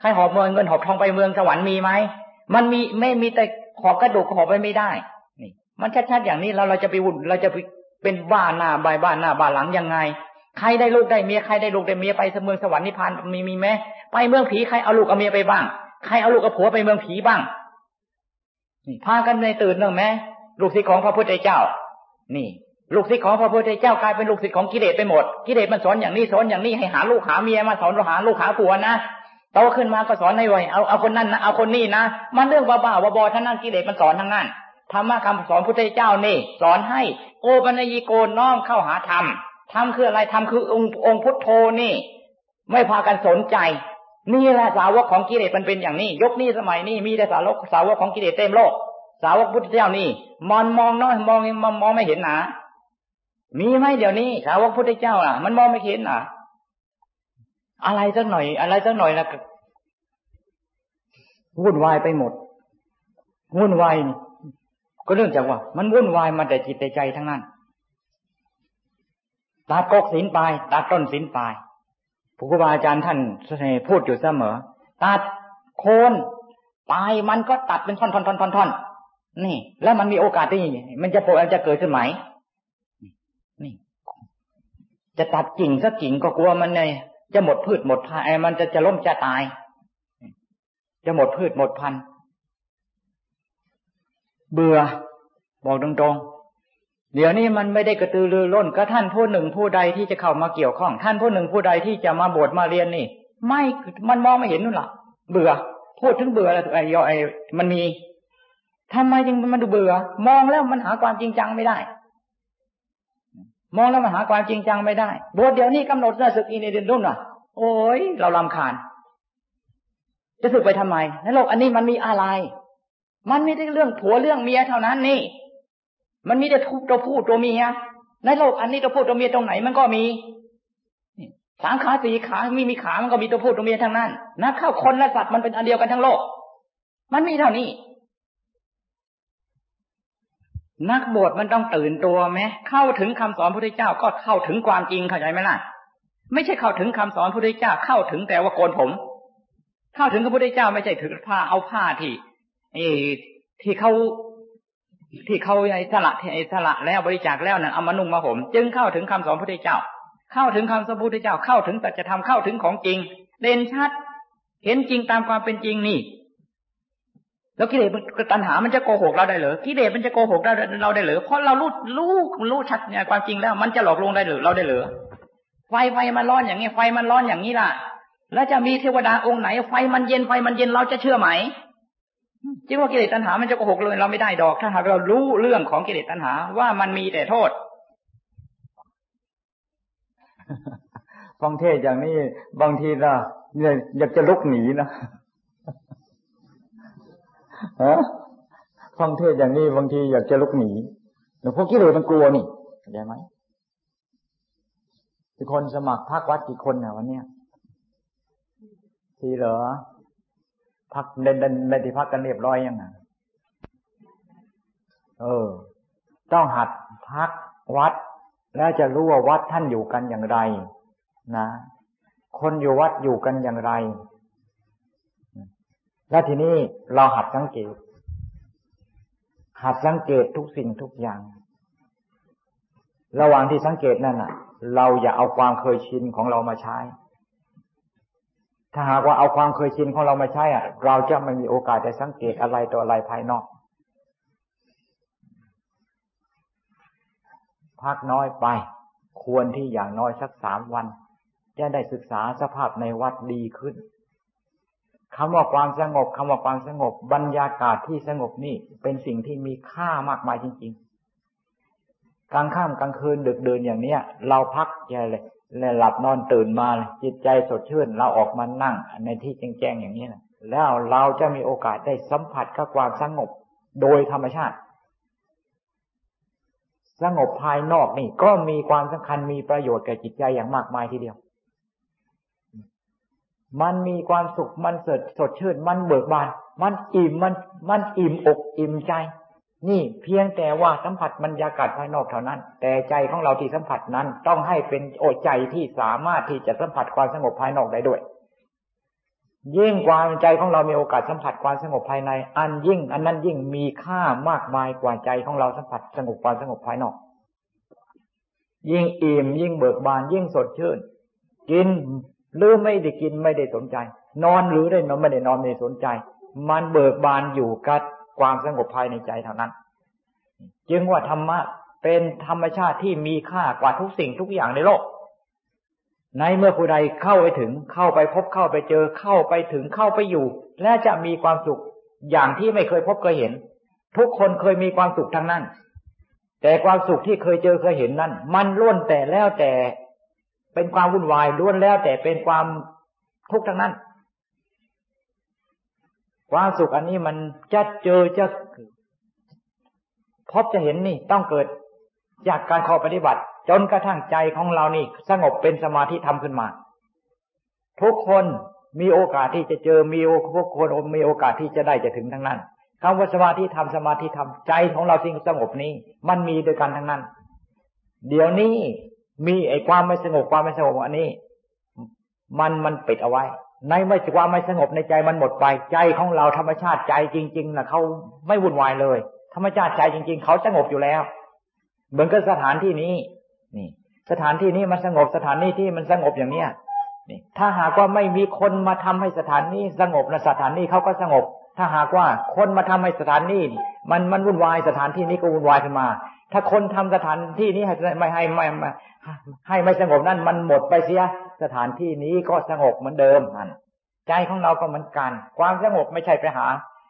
ใครหอบเงินเงินหอบทองไปเมืองสวรรค์มีไหมมันมีไม่มีแต่ขอบกระดูกหอบไปไม่ได้นี่มันชัดๆอย่างนี้เราเราจะไปวุ่นเราจะไปเป็นบ้าหน้าบายบ้านหน้าบ้านหลังยังไง ใครได้ลูกได้เมียใครได้ลูกได้เมียไปเมืองสวรรค์นิพพานมีมีไหมไปเมืองผีใครเอาลูกเอาเมียไปบ้าง ใครเอาลูกเอาผัวไปเมืองผีบ้างนี่พากันในตื่นเนองไหมลูกศิษย์ของพระพุทธเจ้า นี่ ลูกศิษย์ของพระพุทธเจ้ากลายเป็นลูกศิษย์ของกิเลสไปหมด กิเลสมันสอนอย่างนี้สอนอย่างนี้ให้หาลูกหาเมียมาสอนหาลูกหาผัวนะโตขึ้นมาก็สอนให้ไวเอาเอาคนนั้นนะเอาคนนี้นะมันเรื่องบ้าๆบอๆท่านั่นกิเลสมันสอนทั้งนั้นธรรมะคำสอนพุทธเจ้านี่สอนให้โอปัญญิโกน้อมเข้าหาธรรมธรรมคืออะไรธรรมคือองค์องค์พุทโธนี่ ไม่พากันสนใจนี่แหละสาวกของกิเลสมันเป็นอย่างนี้ ยกนี้สมัยนี้มีแต่สาวกสาวกของกิเลสเต็มโลก สาวกพุทธเจ้านี่มอนมองน้อยมองมองมองไม่เห็นหนา มีไหมเดี๋ยวนี้สาวกพุทธเจ้าอะ มันมองไม่เห็นหนาอะไรสักหน่อย อะไรสักหน่อยนะวุ่นวายไปหมดวุ่นวายก็เนื่องจากว่า มันวุ่นวายมาแต่จิตแต่ใจทั้งนั้นตัดกกสินปลายตัดต้นสินปลายครูบาอาจารย์ท่านพูดอยู่เสมอ ตัดโคนปลายมันก็ตัดเป็นท่อนท่อนท่อนท่อนนี่ แล้วมันมีโอกาสที่มันจะโผล่จะเกิดขึ้นไหม จะตัดกิ่งสักกิ่งก็กลัวมันไงจะหมดพืชหมดพันธุ์มันจะจะล้มจะตาย จะหมดพืชหมดพันธุ์เบื่อ บอกตรงๆ เดี๋ยวนี้มันไม่ได้กระตือรือร้นก็ท่านผู้หนึ่งผู้ใดที่จะเข้ามาเกี่ยวข้อง ท่านผู้หนึ่งผู้ใดที่จะมาบวชมาเรียนนี่ ไม่มันมองไม่เห็นนู่นหรอเบื่อ พูดถึงเบื่อแล้วไอ้ยอไอ้มันมีทำไมจึงมันดูเบื่อ มองแล้วมันหาความจริงจังไม่ได้ มองแล้วมันหาความจริงจังไม่ได้บวชเดี๋ยวนี้กำหนดศึกอีในเดือนรุ่นอะ โอ้ยเราลำคาญ จะสึกไปทำไมในโลกอันนี้มันมีอะไร มันไม่ได้เรื่องผัวเรื่องเมียเท่านั้นนี่ มันมีแต่ตัวผู้ตัวเมียในโลกอันนี้ตัวผู้ตัวเมียตรงไหนมันก็มีสามขาสี่ขามีมีขามันก็มีตัวผู้ตัวเมียทั้งนั้นนะเข้าคนและสัตว์มันเป็นอันเดียวกันทั้งโลก มันมีเท่านี้ นักบวชมันต้องตื่นตัวไหมเข้าถึงคำสอนพระพุทธเจ้าก็เข้าถึงความจริงเข้าใจไหมล่ะ ไม่ใช่เข้าถึงคำสอนพระพุทธเจ้าเข้าถึงแต่ว่าโกนผม เข้าถึงพระพุทธเจ้าไม่ใช่ถือผ้าเอาผ้าที่ไอ้ที่เขาที่เขาไอ้สละไอ้สละแล้วบริจาคแล้วนั่นเอามานุ่งมาผม จึงเข้าถึงคำสอนพระพุทธเจ้า เข้าถึงคำสอนพระพุทธเจ้าเข้าถึงแต่จะทำเข้าถึงของจริงเด่นชัด เห็นจริงตามความเป็นจริงนี่ แล้วกิเลสตัณหามันจะโกหกเราได้เหรอกิเลสมันจะโกหกเราเราได้เหรอเพราะเรารู้รู้รู้ชัดเนี่ยความจริงแล้ว มันจะหลอกลวงได้หรือเราได้เหรอไฟไฟมันร้อนอย่างนี้ไฟมันร้อนอย่างนี้ล่ะ แล้วจะมีเทวดาองค์ไหน ไฟมันเย็นไฟมันเย็นเราจะเชื่อไหมจริงว่ากิเลสตัณหามันจะโกหกเลยเราไม่ได้ดอกถ้าหากเรารู้เรื่องของกิเลสตัณหาว่ามันมีแต่โทษฟังเทศอย่างนี้บางทีนะอยากจะลุกหนีนะ ฟังเทศอย่างนี้บางทีอยากจะลุกหนีแต่พวกกิเลสมันกลัวนี่เข้าใจไหมทีคนสมัครพักวัดกี่คนเนี่ยวันเนี้ยทีเหรอ พักเดินเดินในที่พักกันเรียบร้อยยังไงเออ ต้องหัดพักวัด แล้วจะรู้ว่าวัดท่านอยู่กันอย่างไร นะ คนอยู่วัดอยู่กันอย่างไร แล้วทีนี้เราหัดสังเกต หัดสังเกตทุกสิ่งทุกอย่าง ระหว่างที่สังเกตนั่นน่ะ เราอย่าเอาความเคยชินของเรามาใช้ ถ้าหากว่าเอาความเคยชินของเรามาใช้อะ เราจะไม่มีโอกาสได้สังเกตอะไรตัวอะไรภายนอก พักน้อยไป ควรที่อย่างน้อยสักสามวัน จะได้ศึกษาสภาพในวัดดีขึ้น คำว่าความสงบคำว่าความสงบบรรยากาศที่สงบนี่เป็นสิ่งที่มีค่ามากมายจริง ๆ กลางค่ำกลางคืนดึกเดินอย่างเนี้ย เราพักใหญ่เลยและหลับนอนตื่นมาจิตใจสดชื่น เราออกมานั่งในที่แจ้งๆอย่างนี้นะแล้วเราจะมีโอกาสได้สัมผัสกับความสงบโดยธรรมชาติ สงบภายนอกนี่ก็มีความสำคัญมีประโยชน์แก่จิตใจอย่างมากมายทีเดียว มันมีความสุขมันสดสดชื่น มันเบิกบาน มันอิ่มมัน มันอิ่มอกอิ่มใจ นี่เพียงแต่ว่าสัมผัสบรรยากาศภายนอกเท่านั้น แต่ใจของเราที่สัมผัสนั้น ต้องให้เป็นโอใจที่สามารถที่จะสัมผัสความสงบภายนอกได้ด้วย ยิ่งกว่าใจของเรามีโอกาสสัมผัสความสงบภายใน อันยิ่ง อันนั้นยิ่งมีค่ามากมายกว่าใจของเราสัมผัสสงบความสงบภายนอก ยิ่งอิ่มยิ่งเบิกบานยิ่งสดชื่นกิน หรือไม่ได้กินไม่ได้สนใจ นอนหรือได้นอนไม่ได้นอนไม่ได้สนใจ มันเบิกบานอยู่กับความสงบภายในใจเท่านั้น จึงว่าธรรมะเป็นธรรมชาติที่มีค่ากว่าทุกสิ่งทุกอย่างในโลก ในเมื่อผู้ใดเข้าไปถึงเข้าไปพบเข้าไปเจอเข้าไปถึงเข้าไปอยู่ และจะมีความสุขอย่างที่ไม่เคยพบเคยเห็น ทุกคนเคยมีความสุขทั้งนั้น แต่ความสุขที่เคยเจอเคยเห็นนั้น มันล้วนแต่แล้วแต่ เป็นความวุ่นวายล้วนแล้ว แต่เป็นความทุกข์ทั้งนั้น ความสุขอันนี้มันจะเจอจะพบจะเห็นนี่ต้องเกิดจากการขอปฏิบัติ จนกระทั่งใจของเรานี่ สงบเป็นสมาธิทำขึ้นมา ทุกคนมีโอกาสที่จะเจอมีทุกาสคนมีโอกาสที่จะได้จะถึงทั้งนั้นคำว่าสมาธิทำสมาธิทำใจของเราสิ่งสงบนี้ มันมีด้วยกันทั้งนั้น เดี๋ยวนี้ มีไอ้ความไม่สงบความไม่สงบอันนี้ มันมันปิดเอาไว้ ในไม่ความไม่สงบในใจมันหมดไป ใจของเราธรรมชาติใจจริง ๆนะเขาไม่วุ่นวายเลย ธรรมชาติใจจริง ๆ เขาสงบอยู่แล้ว เหมือนกับสถานที่นี้ นี่ สถานที่นี้มันสงบสถานที่ที่มันสงบอย่างเนี้ยนี่ ถ้าหากว่าไม่มีคนมาทำให้สถานนี้สงบนะสถานนี้เขาก็สงบ ถ้าหากว่าคนมาทำให้สถานนี้มันมันวุ่นวายสถานที่นี้ก็วุ่นวายขึ้นมา ถ้าคนทำสถานที่นี้ให้ไม่ให้ไม่ให้ไม่สงบนั่นมันหมดไปเสีย สถานที่นี้ก็สงบเหมือนเดิมนั่นใจของเราก็เหมือนกัน ความสงบไม่ใช่ไปหา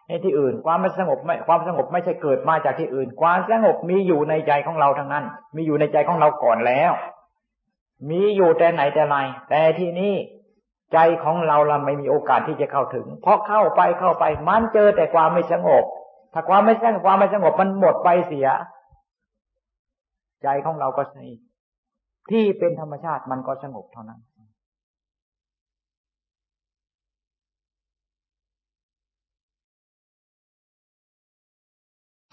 ในที่อื่น ความไม่สงบไม่ความสงบไม่ใช่เกิดมาจากที่อื่น ความสงบมีอยู่ในใจของเราทั้งนั้น มีอยู่ในใจของเราก่อนแล้ว มีอยู่แต่ไหนแต่ไรแต่ที่นี้ใจของเราเราไม่มีโอกาสที่จะเข้าถึง เพราะเข้าไปเข้าไปมันเจอแต่ความไม่สงบ ถ้าความไม่สงบความไม่สงบมันหมดไปเสีย ใจของเราก็สงบที่เป็นธรรมชาติมันก็สงบเท่านั้น